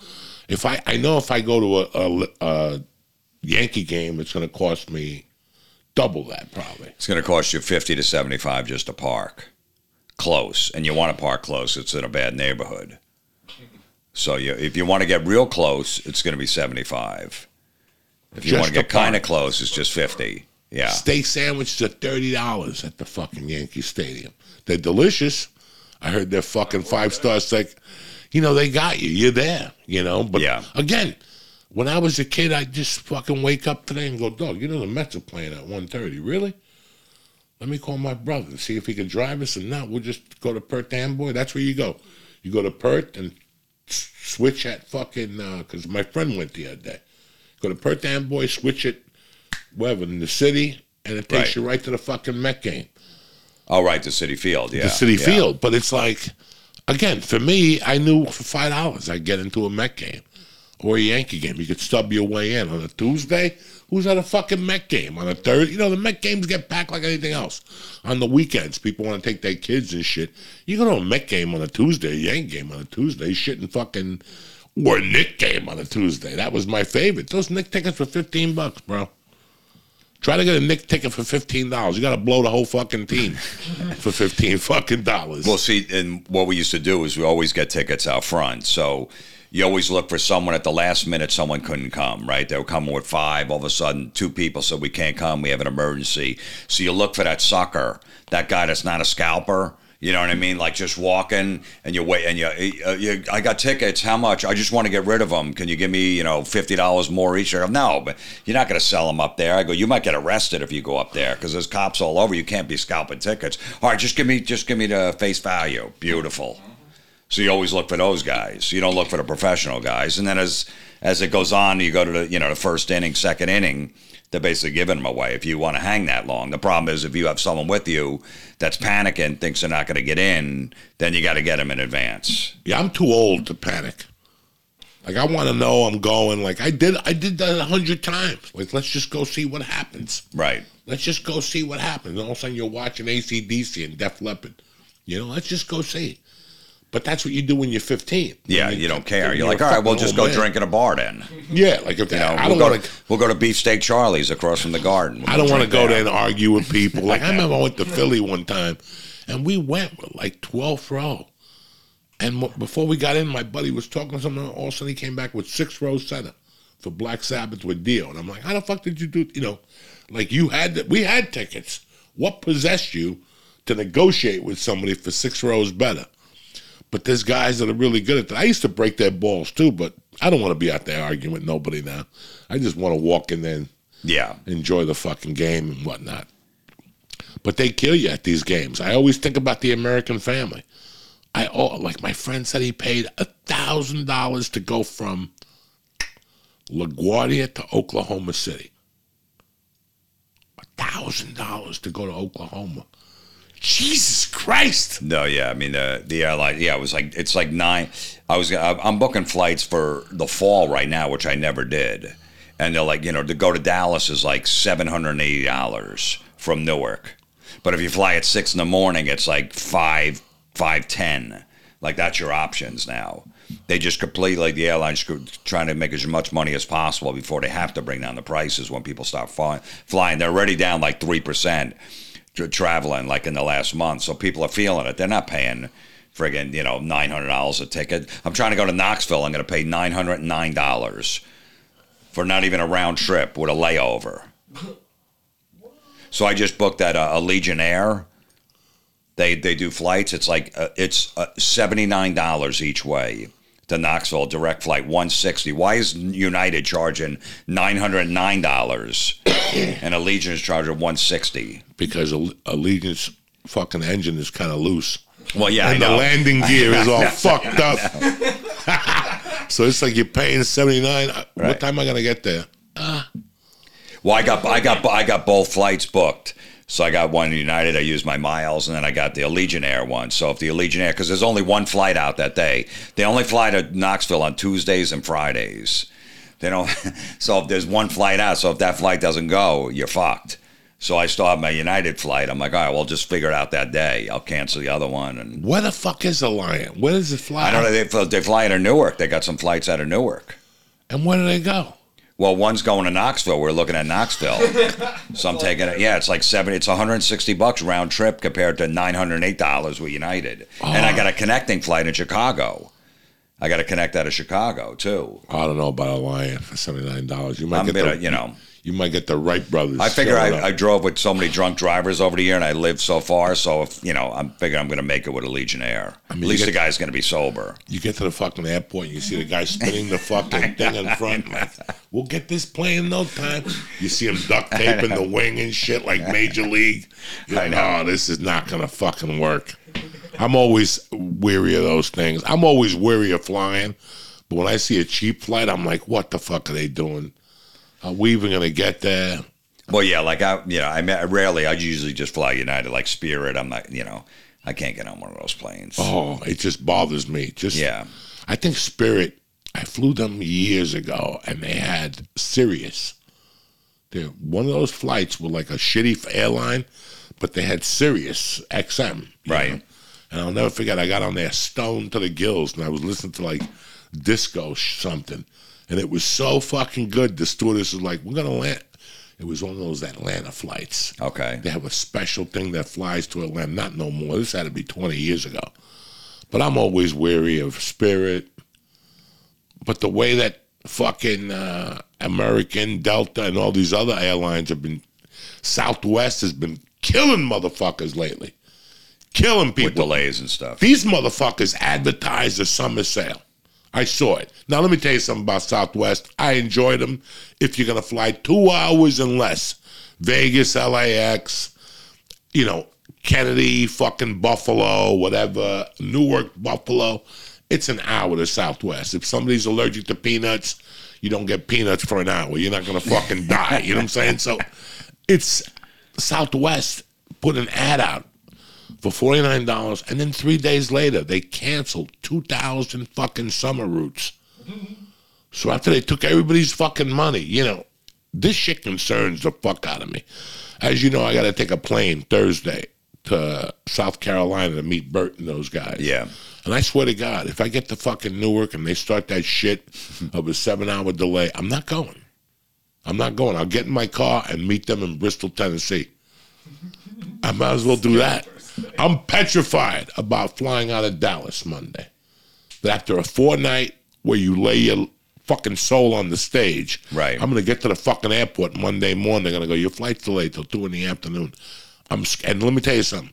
if I, I know if I go to a, a, a Yankee game, it's going to cost me double that probably. It's going to cost you 50 to 75 just to park close. And you want to park close, it's in a bad neighborhood. So you, if you want to get real close, it's going to be 75. If you Just want to get kind of close, it's just fifty. Yeah. Steak sandwiches are thirty dollars at the fucking Yankee Stadium. They're delicious. I heard they're fucking five stars. steak. You know they got you. You're there. You know. But Yeah. again, when I was a kid, I just fucking wake up today and go, dog. You know the Mets are playing at 1.30. Really? Let me call my brother and see if he can drive us. And not, we'll just go to Perth Amboy. That's where you go. You go to Perth and switch at fucking uh, because my friend went the other day. Go to Perth Amboy, switch it wherever in the city, and it takes Right. you right to the fucking Met game, Oh, right, the Citi Field. Yeah. the City yeah. Field. But it's like, again, for me, I knew for five dollars I'd get into a Met game or a Yankee game. You could stub your way in on a Tuesday. Who's at a fucking Met game on a Thursday? You know the Met games get packed like anything else. On the weekends, people want to take their kids and shit. You go to a Met game on a Tuesday, a Yankee game on a Tuesday, shit and fucking or Knick game on a Tuesday. That was my favorite. Those Knick tickets were fifteen bucks, bro. Try to get a Knick ticket for fifteen dollars. You got to blow the whole fucking team for fifteen fucking dollars. Well, see, and what we used to do is we always get tickets out front. So you always look for someone at the last minute. Someone couldn't come, right? They were coming with five. All of a sudden, two people said we can't come. We have an emergency. So you look for that sucker, that guy that's not a scalper. You know what I mean? Like just walking and you wait and you, uh, you I got tickets. How much? I just want to get rid of them. Can you give me, you know, fifty dollars more each? Go, no, but you're not going to sell them up there. I go, you might get arrested if you go up there because there's cops all over. You can't be scalping tickets. All right, just give me, just give me the face value. Beautiful. So you always look for those guys. You don't look for the professional guys. And then as as it goes on, you go to the you know the first inning, second inning. They're basically giving them away if you want to hang that long. The problem is if you have someone with you that's panicking, thinks they're not going to get in, then you got to get them in advance. Yeah, I'm too old to panic. Like I want to know I'm going. Like I did, I did that a hundred times. Like let's just go see what happens. Right. Let's just go see what happens. And all of a sudden you're watching ACDC and Def Leppard. You know, let's just go see. But that's what you do when you're 15. Yeah, When you don't care. You're like, all right, we'll just go man. drink in a bar then. Yeah, like if You know, I we'll don't go, want to, we'll go to Beefsteak Charlie's across from the garden. We'll I don't want to go there and argue with people. Like I remember I went to Philly one time, and we went with like 12th row. And before we got in, my buddy was talking to someone. All of a sudden, he came back with six row oh center for Black Sabbath with Dio. And I'm like, how the fuck did you do? You know, like you had that we had tickets. What possessed you to negotiate with somebody for six rows oh better? But there's guys that are really good at that. I used to break their balls too, but I don't want to be out there arguing with nobody now. I just want to walk in there and Yeah. enjoy the fucking game and whatnot. But they kill you at these games. I always think about the American family. I oh, like my friend said he paid a thousand dollars to go from LaGuardia to Oklahoma City. A thousand dollars to go to Oklahoma. Jesus Christ! No, yeah, I mean the the airline, yeah, it was like it's like nine. I was uh, I'm booking flights for the fall right now, which I never did, and they're like, you know, to go to Dallas is like seven hundred and eighty dollars from Newark, but if you fly at six in the morning, it's like five five ten. Like that's your options now. They just completely the airlines trying to make as much money as possible before they have to bring down the prices when people stop flying. Flying, they're already down like three percent traveling like in the last month. So people are feeling it. They're not paying friggin', you know, nine hundred dollars a ticket. I'm trying to go to Knoxville. I'm going to pay nine hundred and nine dollars for not even a round trip with a layover. So I just booked that a, Allegiant Air. They they do flights. It's like uh, it's uh, seventy nine dollars each way to Knoxville direct flight one sixty. Why is United charging nine hundred nine dollars and Allegiant is charging one sixty? Because Alle- Allegiant's fucking engine is kind of loose. Well, yeah, and the landing gear is all fucked up. so it's like you're paying seventy nine. Uh, what time am I gonna get there? Well, I got I got I got both flights booked. So I got one United. I used my miles, and then I got the Allegiant Air one. So if the Allegiant Air, because there's only one flight out that day, they only fly to Knoxville on Tuesdays and Fridays. They don't. So if there's one flight out, so if that flight doesn't go, you're fucked. So I still have my United flight. I'm like, all right, well, just figure it out that day. I'll cancel the other one, and Where the fuck is the Lion? Where does it fly? I don't know. They, they fly of Newark. They got some flights out of Newark. And where do they go? Well, one's going to Knoxville. We're looking at Knoxville, so I'm taking it. Yeah, it's like seven. It's 160 bucks round trip compared to 908 dollars with United, and I ah. got a connecting flight in Chicago. I got to connect out of Chicago too. I don't know about a lion for seventy nine dollars. You might I'm get gonna, the, you know, you might get the Wright brothers. I figure I. I drove with so many drunk drivers over the year, and I lived so far. So if you know, I'm figuring I'm going to make it with a Legionnaire. mean, At least the guy's going to be sober. You get to the fucking airport and you see the guy spinning the fucking thing in front. Like, we'll get this plane in no time. You see him duct taping the wing and shit like Major League. You're like, oh, this is not gonna fucking work. I'm always weary of those things. I'm always weary of flying. But when I see a cheap flight, I'm like, what the fuck are they doing? Are we even gonna get there? Well, yeah, like I, you know, I mean, rarely. I usually just fly United, like Spirit. I'm not, you know, I can't get on one of those planes. Oh, it just bothers me. Just Yeah. I think Spirit. I flew them years ago, and they had Sirius. They're one of those flights with like a shitty airline, but they had Sirius XM. Right. know? And I'll never forget. I got on there stoned to the gills, and I was listening to like disco sh- something, and it was so fucking good. The stewardess was like, "We're gonna land." It was one of those Atlanta flights. Okay. They have a special thing that flies to Atlanta. Not no more. This had to be 20 years ago. But I'm always weary of Spirit. But the way that fucking uh, American, Delta, and all these other airlines have been, Southwest has been killing motherfuckers lately. Killing With people. delays and stuff. These motherfuckers advertise a summer sale. I saw it. Now let me tell you something about Southwest. I enjoyed them. If you're gonna fly two hours and less, Vegas, LAX, you know, Kennedy, fucking Buffalo, whatever, Newark, Buffalo, it's an hour to Southwest. If somebody's allergic to peanuts, you don't get peanuts for an hour. You're not gonna fucking die. You know what I'm saying? So it's Southwest put an ad out for forty nine dollars, and then three days later they canceled two thousand fucking summer routes. So after they took everybody's fucking money, you know, this shit concerns the fuck out of me. As you know, I got to take a plane Thursday to South Carolina to meet Bert and those guys. Yeah. And I swear to God, if I get to fucking Newark and they start that shit of a seven hour delay, I'm not going. I'm not going. I'll get in my car and meet them in Bristol, Tennessee. I might as well do that. I'm petrified about flying out of Dallas Monday. That after a fortnight where you lay your fucking soul on the stage, Right. I'm gonna get to the fucking airport Monday morning. They're gonna go, your flight's delayed till two in the afternoon. I'm and let me tell you something.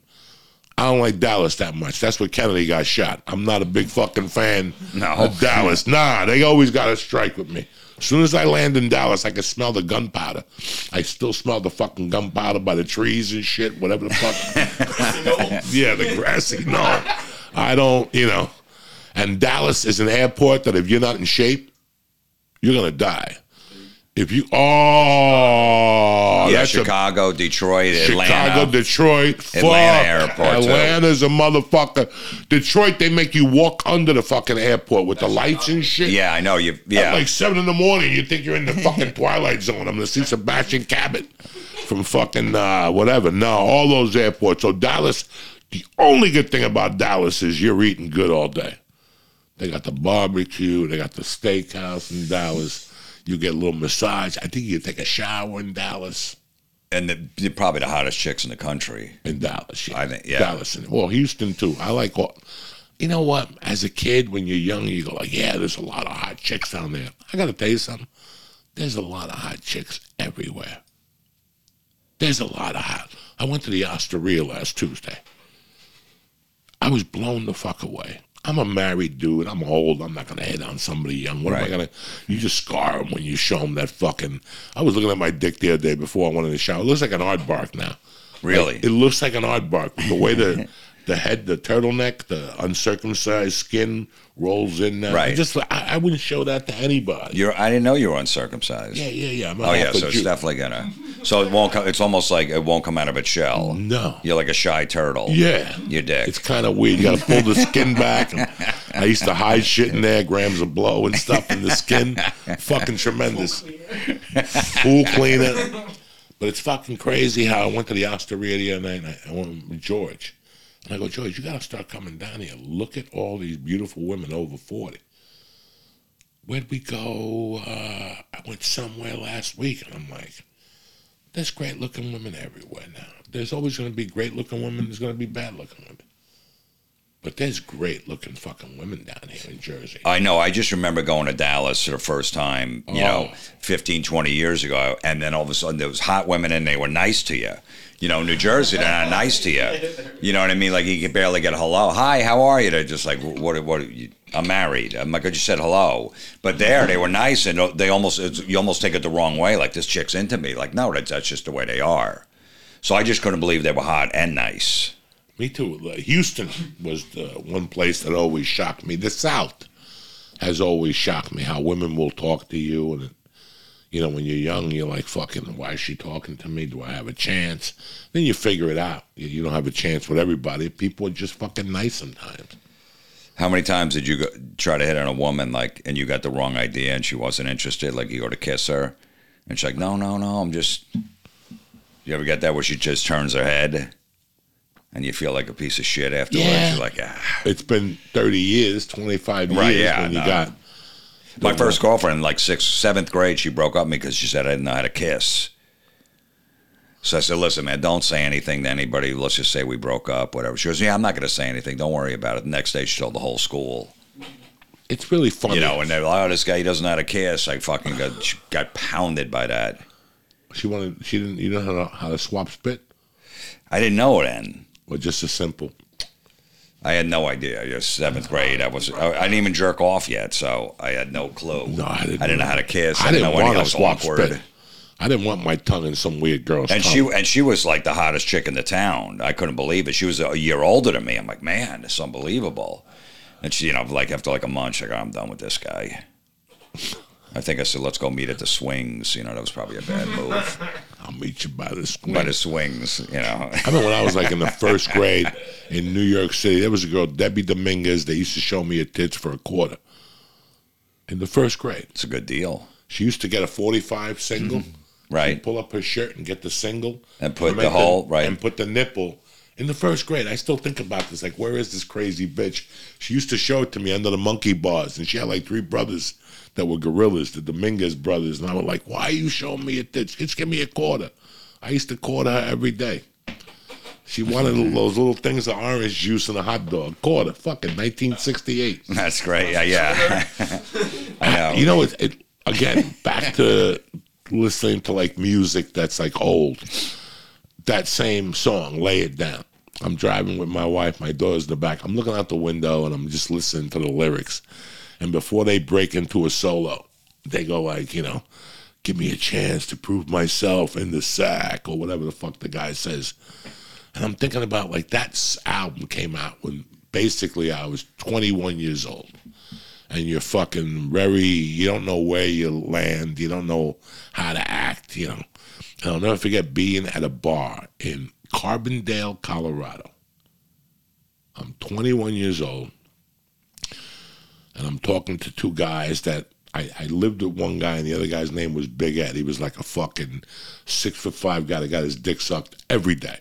I don't like Dallas that much. That's where Kennedy got shot. I'm not a big fucking fan No. of Dallas. Nah, they always got a strike with me. As soon as I land in Dallas, I can smell the gunpowder. I still smell the fucking gunpowder by the trees and shit, whatever the fuck. yeah, the grassy. No, I don't, you know. And Dallas is an airport that if you're not in shape, you're going to die. If you, oh, yeah, that's a Chicago, Detroit, Atlanta. Chicago, Atlanta. Detroit, fuck. Atlanta airport, too. Atlanta's a motherfucker. Detroit, they make you walk under the fucking airport with the lights and shit. yeah, I know you. At Yeah, like seven in the morning, you think you're in the fucking Twilight Zone. I'm gonna see Sebastian Cabot from fucking uh, whatever. No, all those airports. So Dallas, the only good thing about Dallas is you're eating good all day. They got the barbecue, they got the steakhouse in Dallas. You get a little massage. I think you take a shower in Dallas. and the, they're probably the hottest chicks in the country. In Dallas, yeah. I think- yeah. Dallas. And, well, Houston, too. I like all. You know what? As a kid, when you're young, you go like, yeah, there's a lot of hot chicks down there. I got to tell you something. There's a lot of hot chicks everywhere. There's a lot of hot. I went to the Osteria last Tuesday. I was blown the fuck away. I'm a married dude. I'm old. I'm not gonna hit on somebody young. What am I gonna? You just scar them when you show them that fucking. I was looking at my dick the other day before I went in the shower. It looks like an aardvark now. Really? It looks like an aardvark. The way the the head, the turtleneck, the uncircumcised skin rolls in there. I Right. just I, I wouldn't show that to anybody. You're. I didn't know you were uncircumcised. Yeah, yeah, yeah. I'm Oh yeah, so it's Jew. definitely gonna. So it won't. Come, it's almost like it won't come out of its shell. No. You're like a shy turtle. Yeah. Your dick. It's kind of weird. You got to pull the skin back. And I used to hide shit in there, grams of blow and stuff in the skin. fucking tremendous. Pool cleaner. But it's fucking crazy how I went to the Osteria the other night and I, I went with George. And I go, George, you got to start coming down here. Look at all these beautiful women over 40. Where'd we go? Uh, I went somewhere last week and I'm like, there's great looking women everywhere now. There's always going to be great looking women. There's going to be bad looking women. But there's great looking fucking women down here in Jersey. I know. I just remember going to Dallas for the first time, you know, Oh. 15, 20 years ago. And then all of a sudden there was hot women and they were nice to you. You know, New Jersey, they're not nice to you. You know what I mean? Like you can barely get a hello. Hi, how are you? They're just like, what, what, you, I'm married. I'm like, I just said hello. But there they were nice and they almost, it's, you almost take it the wrong way. Like this chick's into me. Like, no, that's, that's just the way they are. So I just couldn't believe they were hot and nice. Me too. Houston was the one place that always shocked me. The South has always shocked me. How women will talk to you, and you know, when you're young, you're like, "Fucking, why is she talking to me? Do I have a chance?" Then you figure it out. You, you don't have a chance with everybody. People are just fucking nice sometimes. How many times did you go, try to hit on a woman like, and you got the wrong idea, and she wasn't interested? Like you go to kiss her, and she's like, "No, no, no, I'm just." You ever get that where she just turns her head, and you feel like a piece of shit afterwards? Yeah. You're like, ah. It's been 30 years, 25 years Right, yeah, when you got. My first girlfriend, like sixth, seventh grade, she broke up with me because she said I didn't know how to kiss. So I said, "Listen, man, don't say anything to anybody. Let's just say we broke up, whatever." She goes, "Yeah, I'm not going to say anything. Don't worry about it." The next day, she told the whole school. It's really funny. You know, and they're like, "Oh, this guy he doesn't know how to kiss." I fucking got she got pounded by that. she wanted. She didn't. You know how to, how to swap spit, I didn't know then. Or just a simple. I had no idea. I was seventh grade. I was. I, I didn't even jerk off yet, so I had no clue. No, I didn't I didn't know how to kiss. I, I didn't know anything. want to swap awkward. spit. I didn't want my tongue in some weird girl's And tongue. she and she was like the hottest chick in the town. I couldn't believe it. She was a year older than me. I'm like, man, it's unbelievable. And she, you know, like after like a month, she's like, I'm done with this guy. I think I said, let's go meet at the swings. You know, that was probably a bad move. I'll meet you by the swing. By the swings, you know. I remember when I was like in the first grade in New York City, there was a girl, Debbie Dominguez, they used to show me her tits for a quarter. In the first grade. It's a good deal, She used to get a 45 single, mm-hmm. right? pull up her shirt and get the single. And put the hole, right. And put the nipple. In the first grade, I still think about this. Like, where is this crazy bitch? She used to show it to me under the monkey bars, and she had like three brothers that were gorillas, the Dominguez brothers. And I was like, why are you showing me your tits? Just give me a quarter. I used to quarter her every day. She wanted those little things of orange juice and a hot dog. Quarter. Fucking 1968. That's great. Yeah, yeah. I know. You know, it, it again back to listening to like music that's like old. That same song, "Lay It Down." I'm driving with my wife. My daughter's in the back. I'm looking out the window and I'm just listening to the lyrics. And before they break into a solo, they go like, you know, "Give me a chance to prove myself in the sack" or whatever the fuck the guy says. And I'm thinking about like that album came out when basically I was 21 years old. And you're fucking very you don't know where you land you don't know how to act you know. And i'll never forget being at a bar in carbondale colorado. I'm 21 years old and i'm talking to two guys that I, I lived with one guy and the other guy's name was big ed he was like a fucking six foot five guy that got his dick sucked every day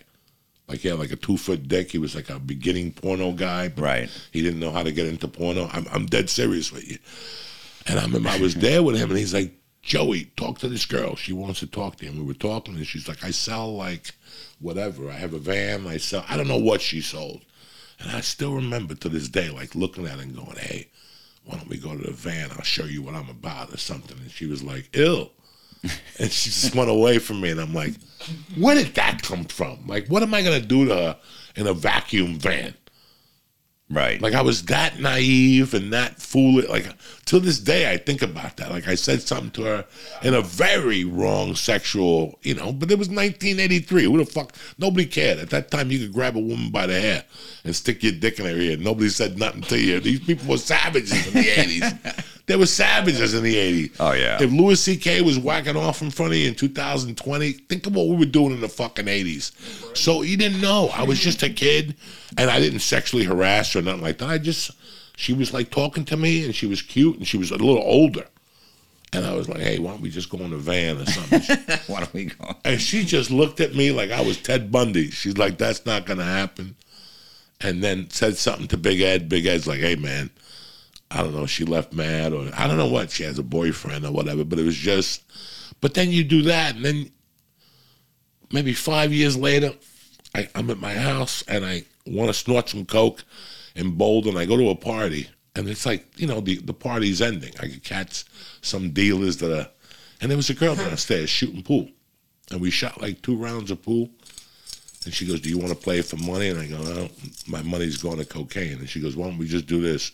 like he had like a two foot dick. He was like a beginning porno guy, Right. he didn't know how to get into porno. I'm I'm dead serious with you. And I remember I was there with him, and he's like, Joey, talk to this girl. She wants to talk to him. We were talking, and she's like, I sell like whatever. I have a van. I sell. I don't know what she sold, and I still remember to this day, like looking at it and going, Hey, why don't we go to the van? I'll show you what I'm about or something. And she was like, Ill. And she just went away from me, and I'm like, where did that come from? Like, what am I gonna do to her in a vacuum van? Right. Like, I was that naive and that foolish. Like, to this day, I think about that. Like, I said something to her in a very wrong sexual, you know. But it was 1983. Who the fuck? Nobody cared at that time. You could grab a woman by the hair and stick your dick in her ear. Nobody said nothing to you. These people were savages in the 80s. They were savages in the 80s. Oh, yeah. If Louis C.K. was whacking off in front of you in 2020, think of what we were doing in the fucking 80s. So you didn't know. I was just a kid, and I didn't sexually harass her or nothing like that. I just, she was like talking to me, and she was cute, and she was a little older. And I was like, hey, why don't we just go in the van or something? Why don't we go? and she just looked at me like I was Ted Bundy. She's like, that's not going to happen. And then said something to Big Ed. Big Ed's like, hey, man, I don't know, she left mad or I don't know what. She has a boyfriend or whatever, but it was just, but then you do that. And then maybe five years later, I, I'm at my house and I want to snort some Coke. in Boulder, and I go to a party, and it's like you know the the party's ending. I could catch some dealers that are, and there was a girl downstairs shooting pool, and we shot like two rounds of pool. And she goes, "Do you want to play for money?" And I go, "No, my money's going to cocaine." And she goes, "Why don't we just do this?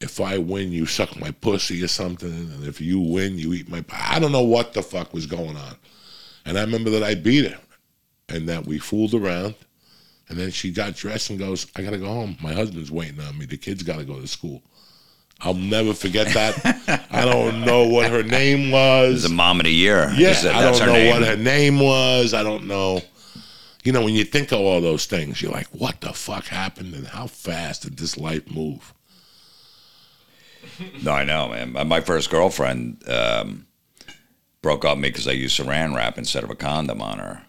If I win, you suck my pussy or something, and if you win, you eat my." I don't know what the fuck was going on, and I remember that I beat her, and that we fooled around, and then she got dressed and goes, "I gotta go home. My husband's waiting on me. The kids gotta go to school." I'll never forget that. I don't know what her name was. The mom of the year. Yeah, I don't know name? what her name was. I don't know. You know, when you think of all those things, you're like, what the fuck happened and how fast did this life move? No, I know, man. My- first girlfriend um, broke up with me because I used saran wrap instead of a condom on her.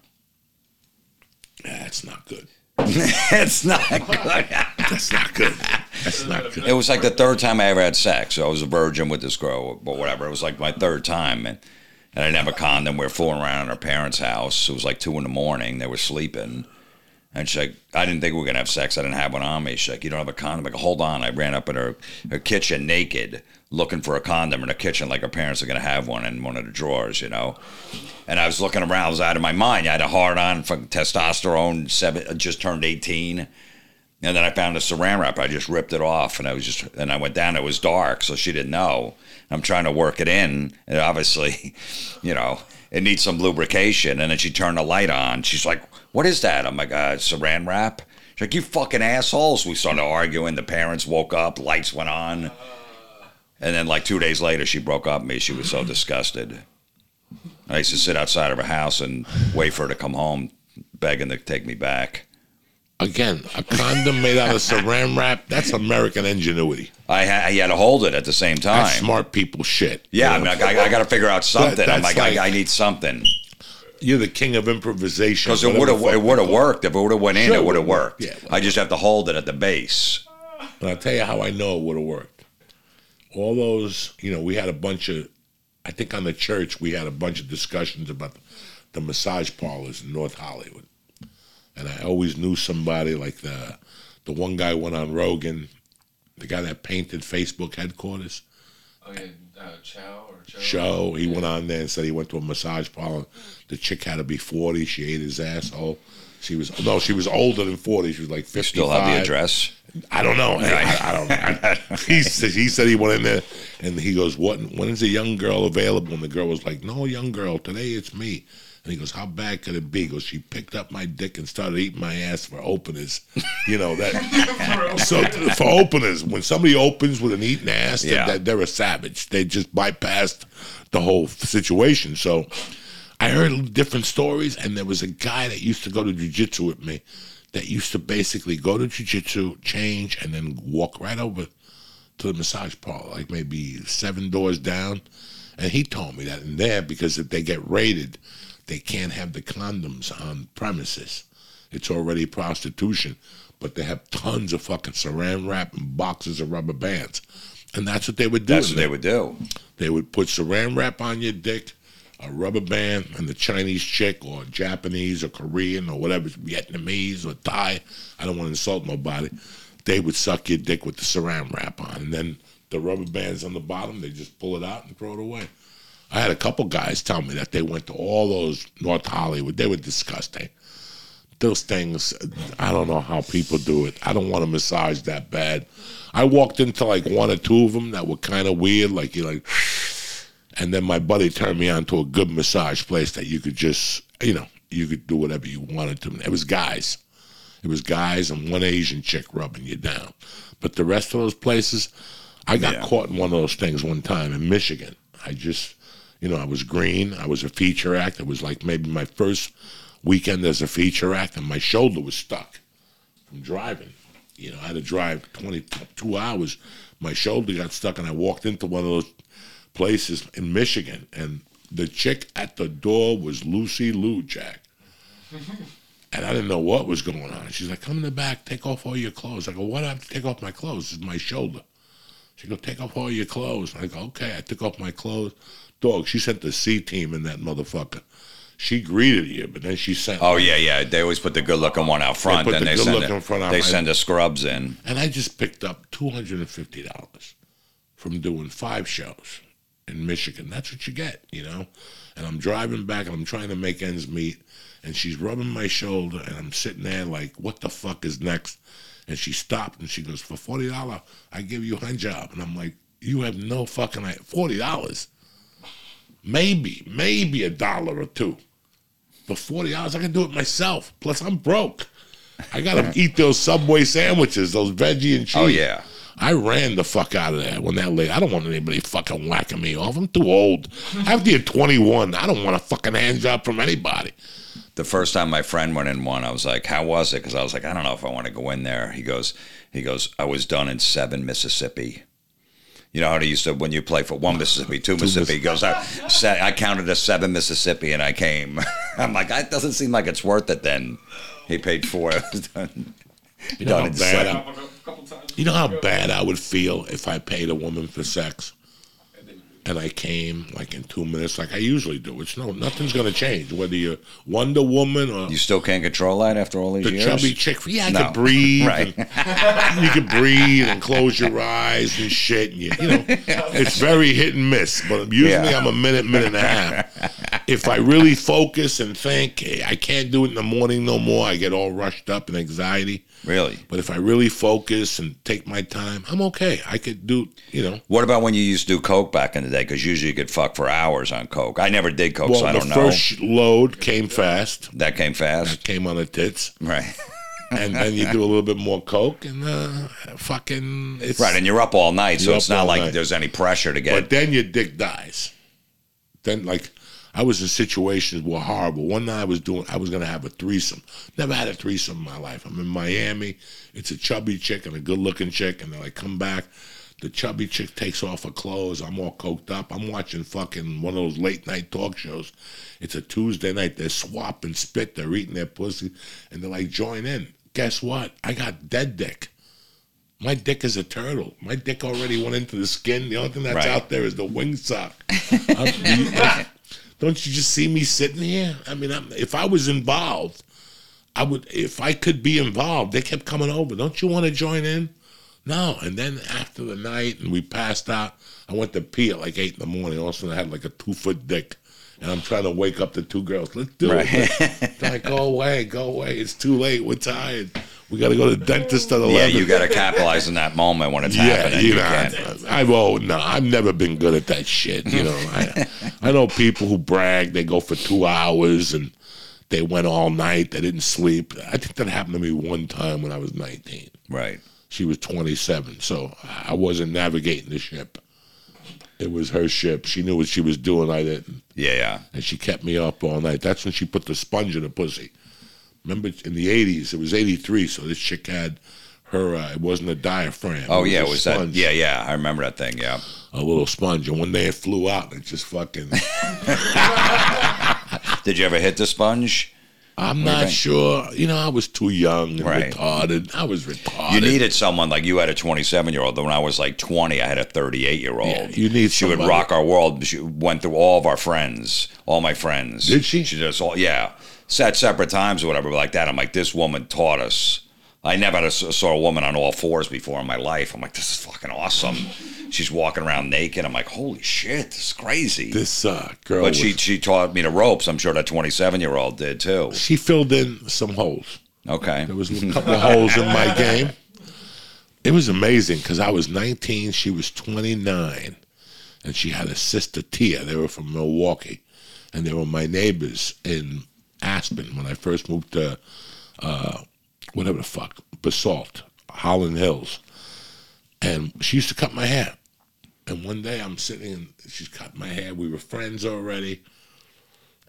That's not good. it's not good. That's not good. That's not good. It was like the third time I ever had sex. So I was a virgin with this girl, but whatever. It was like my third time, and, and I didn't have a condom. We were fooling around in her parents' house. It was like two in the morning. They were sleeping, and she's like, "I didn't think we were gonna have sex. I didn't have one on me." She's like, "You don't have a condom?" I go, "Hold on." I ran up in her her kitchen naked, looking for a condom in her kitchen, like her parents are gonna have one in one of the drawers, you know. And I was looking around. I was out of my mind. I had a hard on, fucking testosterone. Seven, just turned eighteen. And then I found a saran wrap. I just ripped it off, and I was just, and I went down. It was dark, so she didn't know. I'm trying to work it in, and obviously, you know, it needs some lubrication. And then she turned the light on. She's like, "What is that?" I'm like, uh, "Saran wrap." She's like, "You fucking assholes!" We started arguing. The parents woke up. Lights went on, and then like two days later, she broke up with me. She was so disgusted. I used to sit outside of her house and wait for her to come home, begging to take me back. Again, a condom made out of saran wrap, that's American ingenuity. I, ha- I had to hold it at the same time. That's smart people shit. Yeah, I You mean, know? I, I got to figure out something. I'm like, like- I, I need something You're the king of improvisation. because it would have it would have worked if it would have went in. Sure it it would have worked. worked. Yeah, I just have to hold it at the base. And I'll tell you how I know it would have worked. All those, you know, we had a bunch of, I think on the church, we had a bunch of discussions about the massage parlors in North Hollywood. And I always knew somebody like the, the one guy went on Rogan, the guy that painted Facebook headquarters Oh yeah, uh, Chow or Joe. show. He went on there and said he went to a massage parlor. The chick had to be 40. She ate his asshole. She was, no, she was older than 40. She was like 55. You still have the address? I don't know. Hey, I, I don't. I, he said he said he went in there, and he goes, "What? When is a young girl available?" And the girl was like, "No, young girl. Today it's me." And he goes, "How bad could it be?" He goes, "She picked up my dick and started eating my ass for openers." You know that. so for openers, when somebody opens with an eating ass, Yeah. they're, they're a savage. They just bypassed the whole situation. So. I heard different stories, and there was a guy that used to go to jujitsu with me that used to basically go to jujitsu, change, and then walk right over to the massage parlor, like maybe seven doors down. And he told me that in there, because if they get raided, they can't have the condoms on premises. It's already prostitution, but they have tons of fucking saran wrap and boxes of rubber bands. And that's what they would do. That's what they would do. They would put saran wrap on your dick, a rubber band, and the Chinese chick or Japanese or Korean or whatever, Vietnamese or Thai. I don't want to insult nobody. They would suck your dick with the saran wrap on, and then the rubber bands on the bottom. They just pull it out and throw it away. I had a couple guys tell me that they went to all those North Hollywood. They were disgusting. Those things, I don't know how people do it. I don't want to massage that bad. I walked into like one or two of them that were kind of weird, like you like, and then my buddy turned me on to a good massage place that you could just, you know, you could do whatever you wanted to. It was guys. It was guys and one Asian chick rubbing you down. But the rest of those places, I got Yeah. caught in one of those things one time in Michigan. I just, you know, I was green. I was a feature act. It was like maybe my first weekend as a feature act, and my shoulder was stuck from driving. You know, I had to drive 22 hours. My shoulder got stuck, and I walked into one of those places in Michigan, and the chick at the door was Lucy Liu Jack. And I didn't know what was going on. She's like, come in the back, take off all your clothes. I go, what do I have to take off my clothes? It's my shoulder. She go, take off all your clothes. I go, okay. I took off my clothes. Dog, she sent the C team in that motherfucker. she greeted you, but then she sent. Oh yeah, yeah. They always put the good looking one out front, They put the they send good-looking the, front out they send the scrubs in. And I just picked up two hundred and fifty dollars from doing five shows in Michigan. That's what you get, you know. And I'm driving back, and I'm trying to make ends meet. And she's rubbing my shoulder, and I'm sitting there like, "What the fuck is next?" And she stopped, and she goes, "For forty dollar, I give you a hand job." And I'm like, "You have no fucking i- forty dollars." Maybe, maybe a dollar or two. For forty dollars, I can do it myself. Plus, I'm broke. I gotta eat those Subway sandwiches, those veggie and oh, cheese. Oh yeah. I ran the fuck out of that when that lady. I don't want anybody fucking whacking me off. I'm too old. After you're 21, I don't want a fucking hand job from anybody. The first time my friend went in one, I was like, "How was it?" Because I was like, "I don't know if I want to go in there." He goes, "He goes, I was done in seven Mississippi." You know how they used to when you play for one Mississippi, two Mississippi. He goes, I, I counted a seven Mississippi and I came. I'm like, that doesn't seem like it's worth it. Then he paid for it. done You know, how bad seven. I, A couple times. you know how bad I would feel if I paid a woman for sex and I came like in two minutes, like I usually do. It's no, nothing's gonna change. Whether you're Wonder Woman or You still can't control that after all these the years. chubby chick. Yeah, I No. could breathe. Right. you could breathe and close your eyes and shit. And you, you know, it's very hit and miss. But usually Yeah. I'm a minute, minute and a half. If I really focus and think, hey, I can't do it in the morning no more. I get all rushed up and anxiety. Really? But if I really focus and take my time, I'm okay. I could do, you know. What about when you used to do coke back in the day? Because usually you could fuck for hours on coke. I never did coke, Well, so I don't know. first load came fast. that came fast, Came on the tits, right? and then you do a little bit more coke, and uh, fucking it's Right, and you're up all night, so it's not like night. there's any pressure to get. But then your dick dies. Then like I was in situations were horrible. One night I was doing I was gonna have a threesome. Never had a threesome in my life. I'm in Miami. It's a chubby chick and a good looking chick, and then I come back. The chubby chick takes off her clothes. I'm all coked up. I'm watching fucking one of those late night talk shows. It's a Tuesday night. They're swapping spit. They're eating their pussy, and they're like, "Join in." Guess what? I got dead dick. My dick is a turtle. My dick already went into the skin. The only thing that's Right. out there is the wing sock. I'm- you- don't you just see me sitting here? I mean, I'm, if I was involved, I would. If I could be involved, they kept coming over. Don't you want to join in? No. And then after the night and we passed out, I went to pee at like eight in the morning. All of a sudden, I had like a two foot dick. And I'm trying to wake up the two girls. Let's do Right. it. Like, go away, go away. It's too late. We're tired. We got to go to the dentist at 11. yeah, you got to capitalize in that moment when it's happening. you You know, can't. I, I've oh no, I've never been good at that shit. You know, I, I know people who brag they go for two hours and they went all night. They didn't sleep. I think that happened to me one time when I was 19. Right. She was 27, so I wasn't navigating the ship. It was her ship. She knew what she was doing. I didn't, Yeah, yeah. and she kept me up all night. That's when she put the sponge in the pussy. Remember, in the 80s, it was 83, so this chick had her. Uh, it wasn't a diaphragm. Oh it yeah, it was that? Yeah, yeah. I remember that thing. Yeah. a little sponge, and one day it flew out and it just fucking. Did you ever hit the sponge? I'm not sure. You know, I was too young and Right. retarded. I was retarded. You needed someone like you had a 27 year old. When I was like 20, I had a 38 year old. Yeah, you need She would somebody. rock our world. She went through all of our friends, all my friends. Did she? She does all. Yeah, at separate times or whatever like that. I'm like, this woman taught us. I never had a, saw a woman on all fours before in my life. I'm like, this is fucking awesome. She's walking around naked. I'm like, holy shit, this is crazy. This uh, girl. but was, she she taught me the ropes. I'm sure that 27 year old did too. she filled in some holes. Okay. There was a couple of holes in my game. It was amazing because I was 19, she was 29, and she had a sister Tia. They were from Milwaukee, and they were my neighbors in Aspen when I first moved to uh, whatever the fuck Basalt, Holland Hills, and she used to cut my hair. And one day I'm sitting and she's cutting my hair. We were friends already.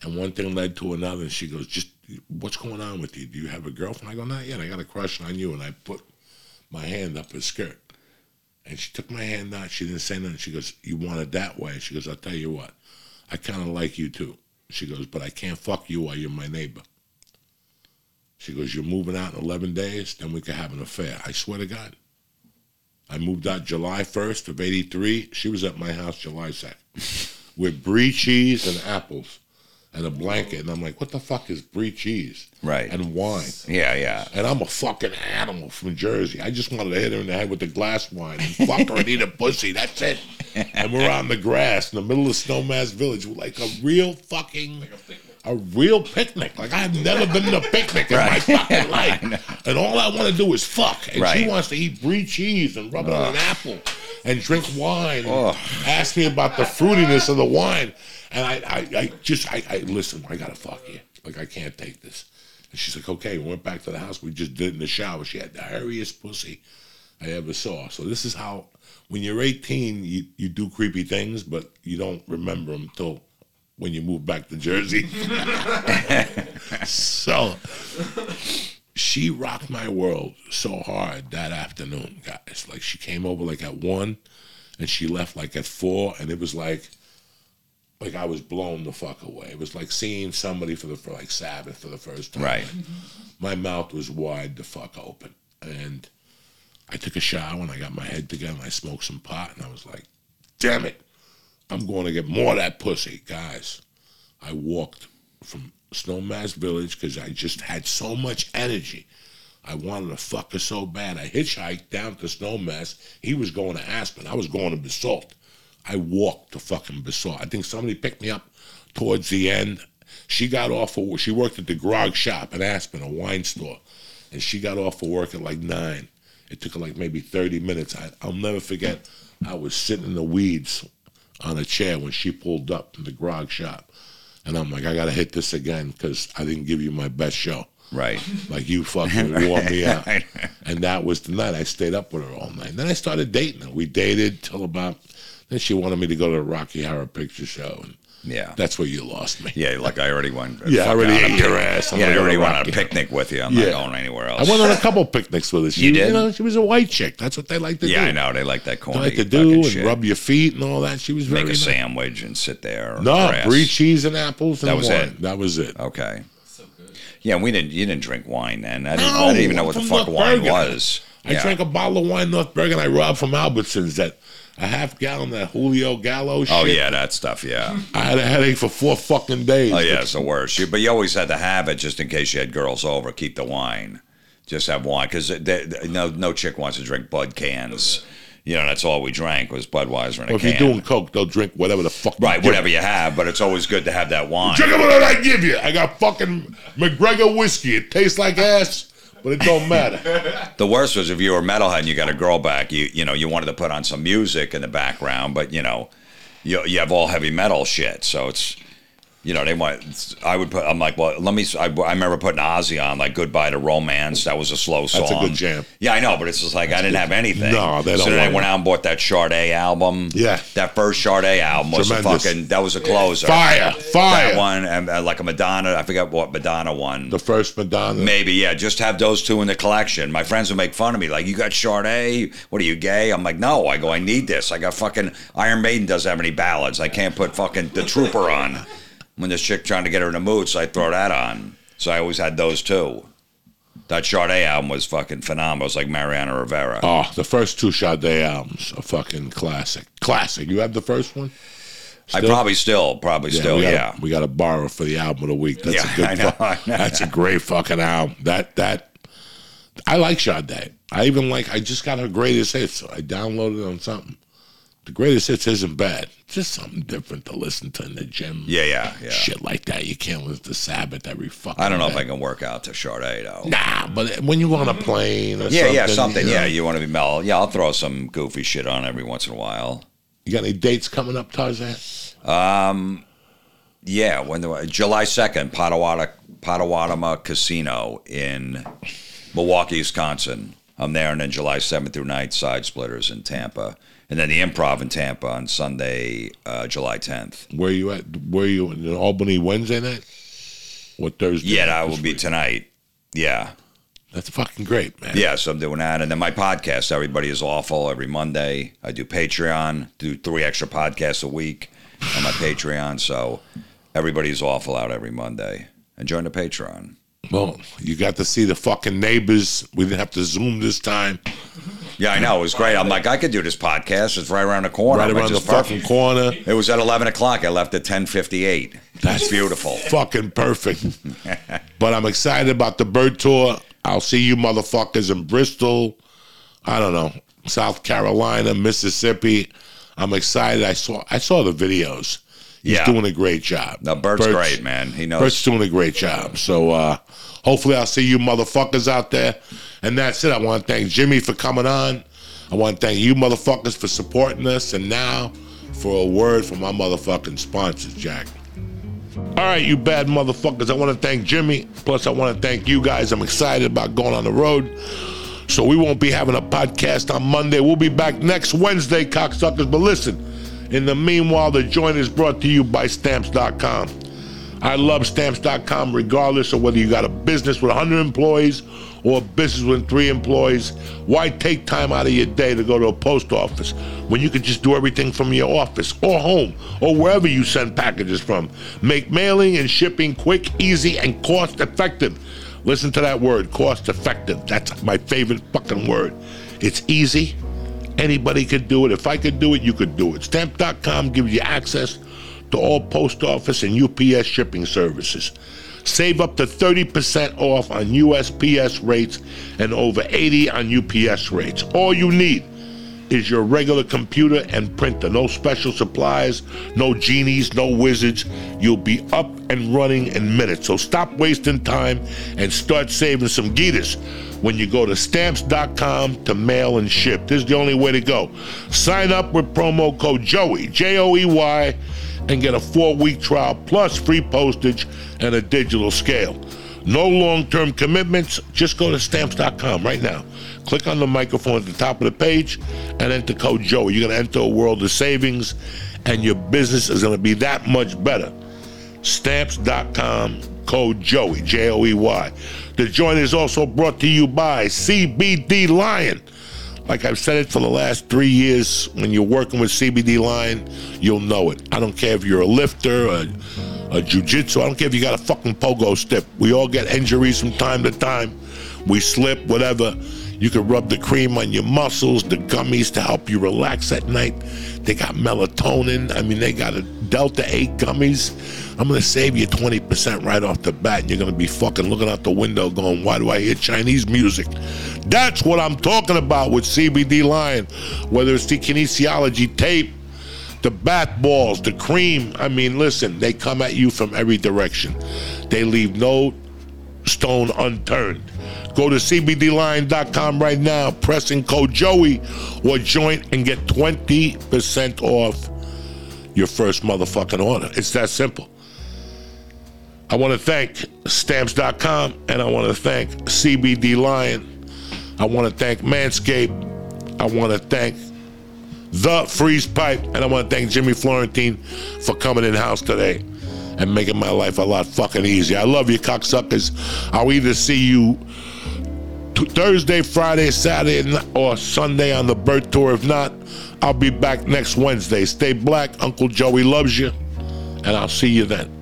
And one thing led to another. And she goes, Just what's going on with you? Do you have a girlfriend? I go, Not yet. I got a crush on you. And I put my hand up her skirt. And she took my hand out. She didn't say nothing. She goes, You want it that way? She goes, I'll tell you what. I kind of like you too. She goes, But I can't fuck you while you're my neighbor. She goes, You're moving out in 11 days, then we could have an affair. I swear to God. I moved out July 1st of 83. She was at my house July 2nd with brie cheese and apples. and a blanket, and I'm like, what the fuck is brie cheese? Right. And wine. Yeah, yeah. And I'm a fucking animal from Jersey. I just wanted to hit her in the head with a glass wine and fuck her and eat a pussy. That's it. And we're on the grass in the middle of Snowmass Village, like a real fucking, a real picnic. Like I've never been to a picnic in my fucking life. And all I want to do is fuck. And she wants to eat brie cheese and rub it on an apple and drink wine. And ask me about the fruitiness of the wine. And I, I, I just, I, I listen. I gotta fuck you. Like I can't take this. And she's like, okay. We went back to the house. We just did it in the shower. She had the hairiest pussy I ever saw. So this is how, when you're 18, you, you do creepy things, but you don't remember them until when you move back to Jersey. so she rocked my world so hard that afternoon, guys. Like she came over like at one, and she left like at four, and it was like, like I was blown the fuck away. It was like seeing somebody for the for like Sabbath for the first time. Right. My mouth was wide the fuck open, and I took a shower and I got my head together and I smoked some pot, and I was like, damn it, I'm going to get more of that pussy, guys. I walked from Snowmass Village because I just had so much energy. I wanted to fuck her so bad. I hitchhiked down to Snowmass. He was going to Aspen. I was going to Basalt. I walked to fucking Basalt. I think somebody picked me up towards the end. She got off of, she worked at the grog shop in Aspen, a wine store. And she got off of work at like nine. It took her like maybe 30 minutes. I, I'll never forget. I was sitting in the weeds on a chair when she pulled up in the grog shop. And I'm like, I got to hit this again because I didn't give you my best show. Right. Like you fucking wore me out. And that was the night I stayed up with her all night. And Then I started dating her. We dated till about, then she wanted me to go to the Rocky Horror Picture Show. And Yeah. that's where you lost me. Yeah, like I already went. Yeah, I already ate your ass. I'm yeah, I already went on a picnic with you. I'm Yeah. not going anywhere else. I went on a couple picnics with her. She, You did? know, she was a white chick. That's what they like to do. yeah, I know. They like that They like to do and shit. rub your feet and all that. She was Make a nice. sandwich and sit there. No, grass. brie cheese and apples. And That was wine. it? That was it. Okay. So good. Yeah, we didn't. You didn't drink wine then. I didn't, No, I didn't even know what the fuck North wine was. I yeah. drank a bottle of wine North Bergen I robbed from Albertsons that a half gallon of that Julio Gallo oh, shit. Oh yeah, that stuff. Yeah. I had a headache for four fucking days. Oh yeah, it's the worst. You, but you always had to have it just in case you had girls over. Keep the wine. Just have wine because no no chick wants to drink Bud cans. You know that's all we drank was Budweiser in a if can. you're doing coke, they'll drink whatever the fuck. you right, whatever you have, but it's always good to have that wine. Drink whatever I give you. I got fucking McGregor whiskey. It tastes like ass, but it don't matter. The worst was if you were metalhead and you got a girl back, you you know you wanted to put on some music in the background, but you know you you have all heavy metal shit, so it's you know they want. I would put. I'm like, well, let me. I, I remember putting Ozzy on like "Goodbye to Romance." That was a slow song. That's a good jam. Yeah, I know, but it's just like I didn't have anything. No, they So don't then I went out and bought that Sade album. Yeah. that first Sade album was a Tremendous. fucking. That was a closer. Fire, fire. That one and uh, like a Madonna. I forgot what Madonna one. The first Madonna. Maybe, yeah. Just have those two in the collection. My friends would make fun of me, like, "You got Sade? What are you gay?" I'm like, "No." I go, "I need this. I got fucking Iron Maiden doesn't have any ballads. I can't put fucking the Trooper on when this chick trying to get her in the mood, so I throw that on. So I always had those two. That Sade album was fucking phenomenal. It was like Mariano Rivera. Oh, the first two Sade albums are fucking classic. Classic. You have the first one? I probably still, probably still, we gotta, yeah. We got to borrow for the album of the week. That's Yeah, a good. I know, I know. That's a great fucking album. That that I like Sade. I even like. I just got her greatest hits. So I downloaded it on something. The greatest hits isn't bad. Just something different to listen to in the gym. Yeah, yeah, yeah. Shit like that. You can't listen to Sabbath every fucking. I don't know if. I can work out to Sade though. Nah, but when you on a plane or Yeah, something, yeah, something. you know. Yeah, you want to be mellow. Yeah, I'll throw some goofy shit on every once in a while. You got any dates coming up, Tarzan? Um, Yeah, when the July second, Potawatomi Potawatomi Casino in Milwaukee, Wisconsin. I'm there, and then July seventh through 9th, Side Splitters in Tampa, and then the Improv in Tampa on Sunday, uh, July tenth. Where you at? Where you in Albany Wednesday night? What Thursday? Yeah, that will be tonight. Yeah, That's fucking great, man. yeah. So I'm doing that, and then my podcast, Everybody Is Awful, every Monday. I do Patreon, do three extra podcasts a week on my Patreon. So Everybody Is Awful out every Monday, and join the Patreon. Well, you got to see the fucking neighbors. We didn't have to zoom this time. Yeah, I know. It was great. I'm like, I could do this podcast. It's right around the corner. Right around the "This fucking corner. It was at 11 o'clock. I left at 10:58. That's beautiful. Fucking perfect. but I'm excited about the Bert tour. I'll see you motherfuckers in Bristol. I don't know, South Carolina, Mississippi. I'm excited. I saw I saw the videos. He's Yeah. doing a great job. No, Bert's great, man. He knows. Bert's doing a great job. So uh, hopefully I'll see you motherfuckers out there. And that's it. I want to thank Jimmy for coming on. I want to thank you motherfuckers for supporting us. And now for a word from my motherfucking sponsors, Jack. All right, you bad motherfuckers. I want to thank Jimmy. Plus, I want to thank you guys. I'm excited about going on the road. So we won't be having a podcast on Monday. We'll be back next Wednesday, cocksuckers. But listen, in the meanwhile, the joint is brought to you by stamps.com. I love stamps.com regardless of whether you got a business with 100 employees or a business with three employees. Why take time out of your day to go to a post office when you can just do everything from your office or home or wherever you send packages from? Make mailing and shipping quick, easy, and cost effective. Listen to that word, cost effective. That's my favorite fucking word. It's easy. Anybody could do it. If I could do it, you could do it. Stamp.com gives you access to all post office and UPS shipping services. Save up to 30% off on USPS rates and over 80 on UPS rates. All you need is your regular computer and printer. No special supplies, no genies, no wizards. You'll be up and running in minutes. So stop wasting time and start saving some geeters when you go to stamps.com to mail and ship. This is the only way to go. Sign up with promo code Joey, J O E Y, and get a four week trial plus free postage and a digital scale. No long term commitments. Just go to stamps.com right now. Click on the microphone at the top of the page and enter code Joey. You're going to enter a world of savings, and your business is going to be that much better. Stamps.com, code Joey, J O E Y. The joint is also brought to you by CBD Lion. Like I've said it for the last three years, when you're working with CBD Lion, you'll know it. I don't care if you're a lifter, a, a jujitsu, I don't care if you got a fucking pogo stick. We all get injuries from time to time. We slip, whatever. You can rub the cream on your muscles, the gummies to help you relax at night. They got melatonin. I mean, they got a Delta 8 gummies. I'm going to save you 20% right off the bat. And you're going to be fucking looking out the window going, why do I hear Chinese music? That's what I'm talking about with CBD Lion. Whether it's the kinesiology tape, the bath balls, the cream. I mean, listen, they come at you from every direction. They leave no stone unturned. Go to CBDLion.com right now, press in code Joey or joint and get 20% off your first motherfucking order. It's that simple. I want to thank stamps.com and I want to thank CBD Lion. I want to thank Manscaped. I want to thank the Freeze Pipe. And I want to thank Jimmy Florentine for coming in house today and making my life a lot fucking easier. I love you, cocksuckers. I'll either see you t- Thursday, Friday, Saturday, or Sunday on the bird tour. If not, I'll be back next Wednesday. Stay black. Uncle Joey loves you, and I'll see you then.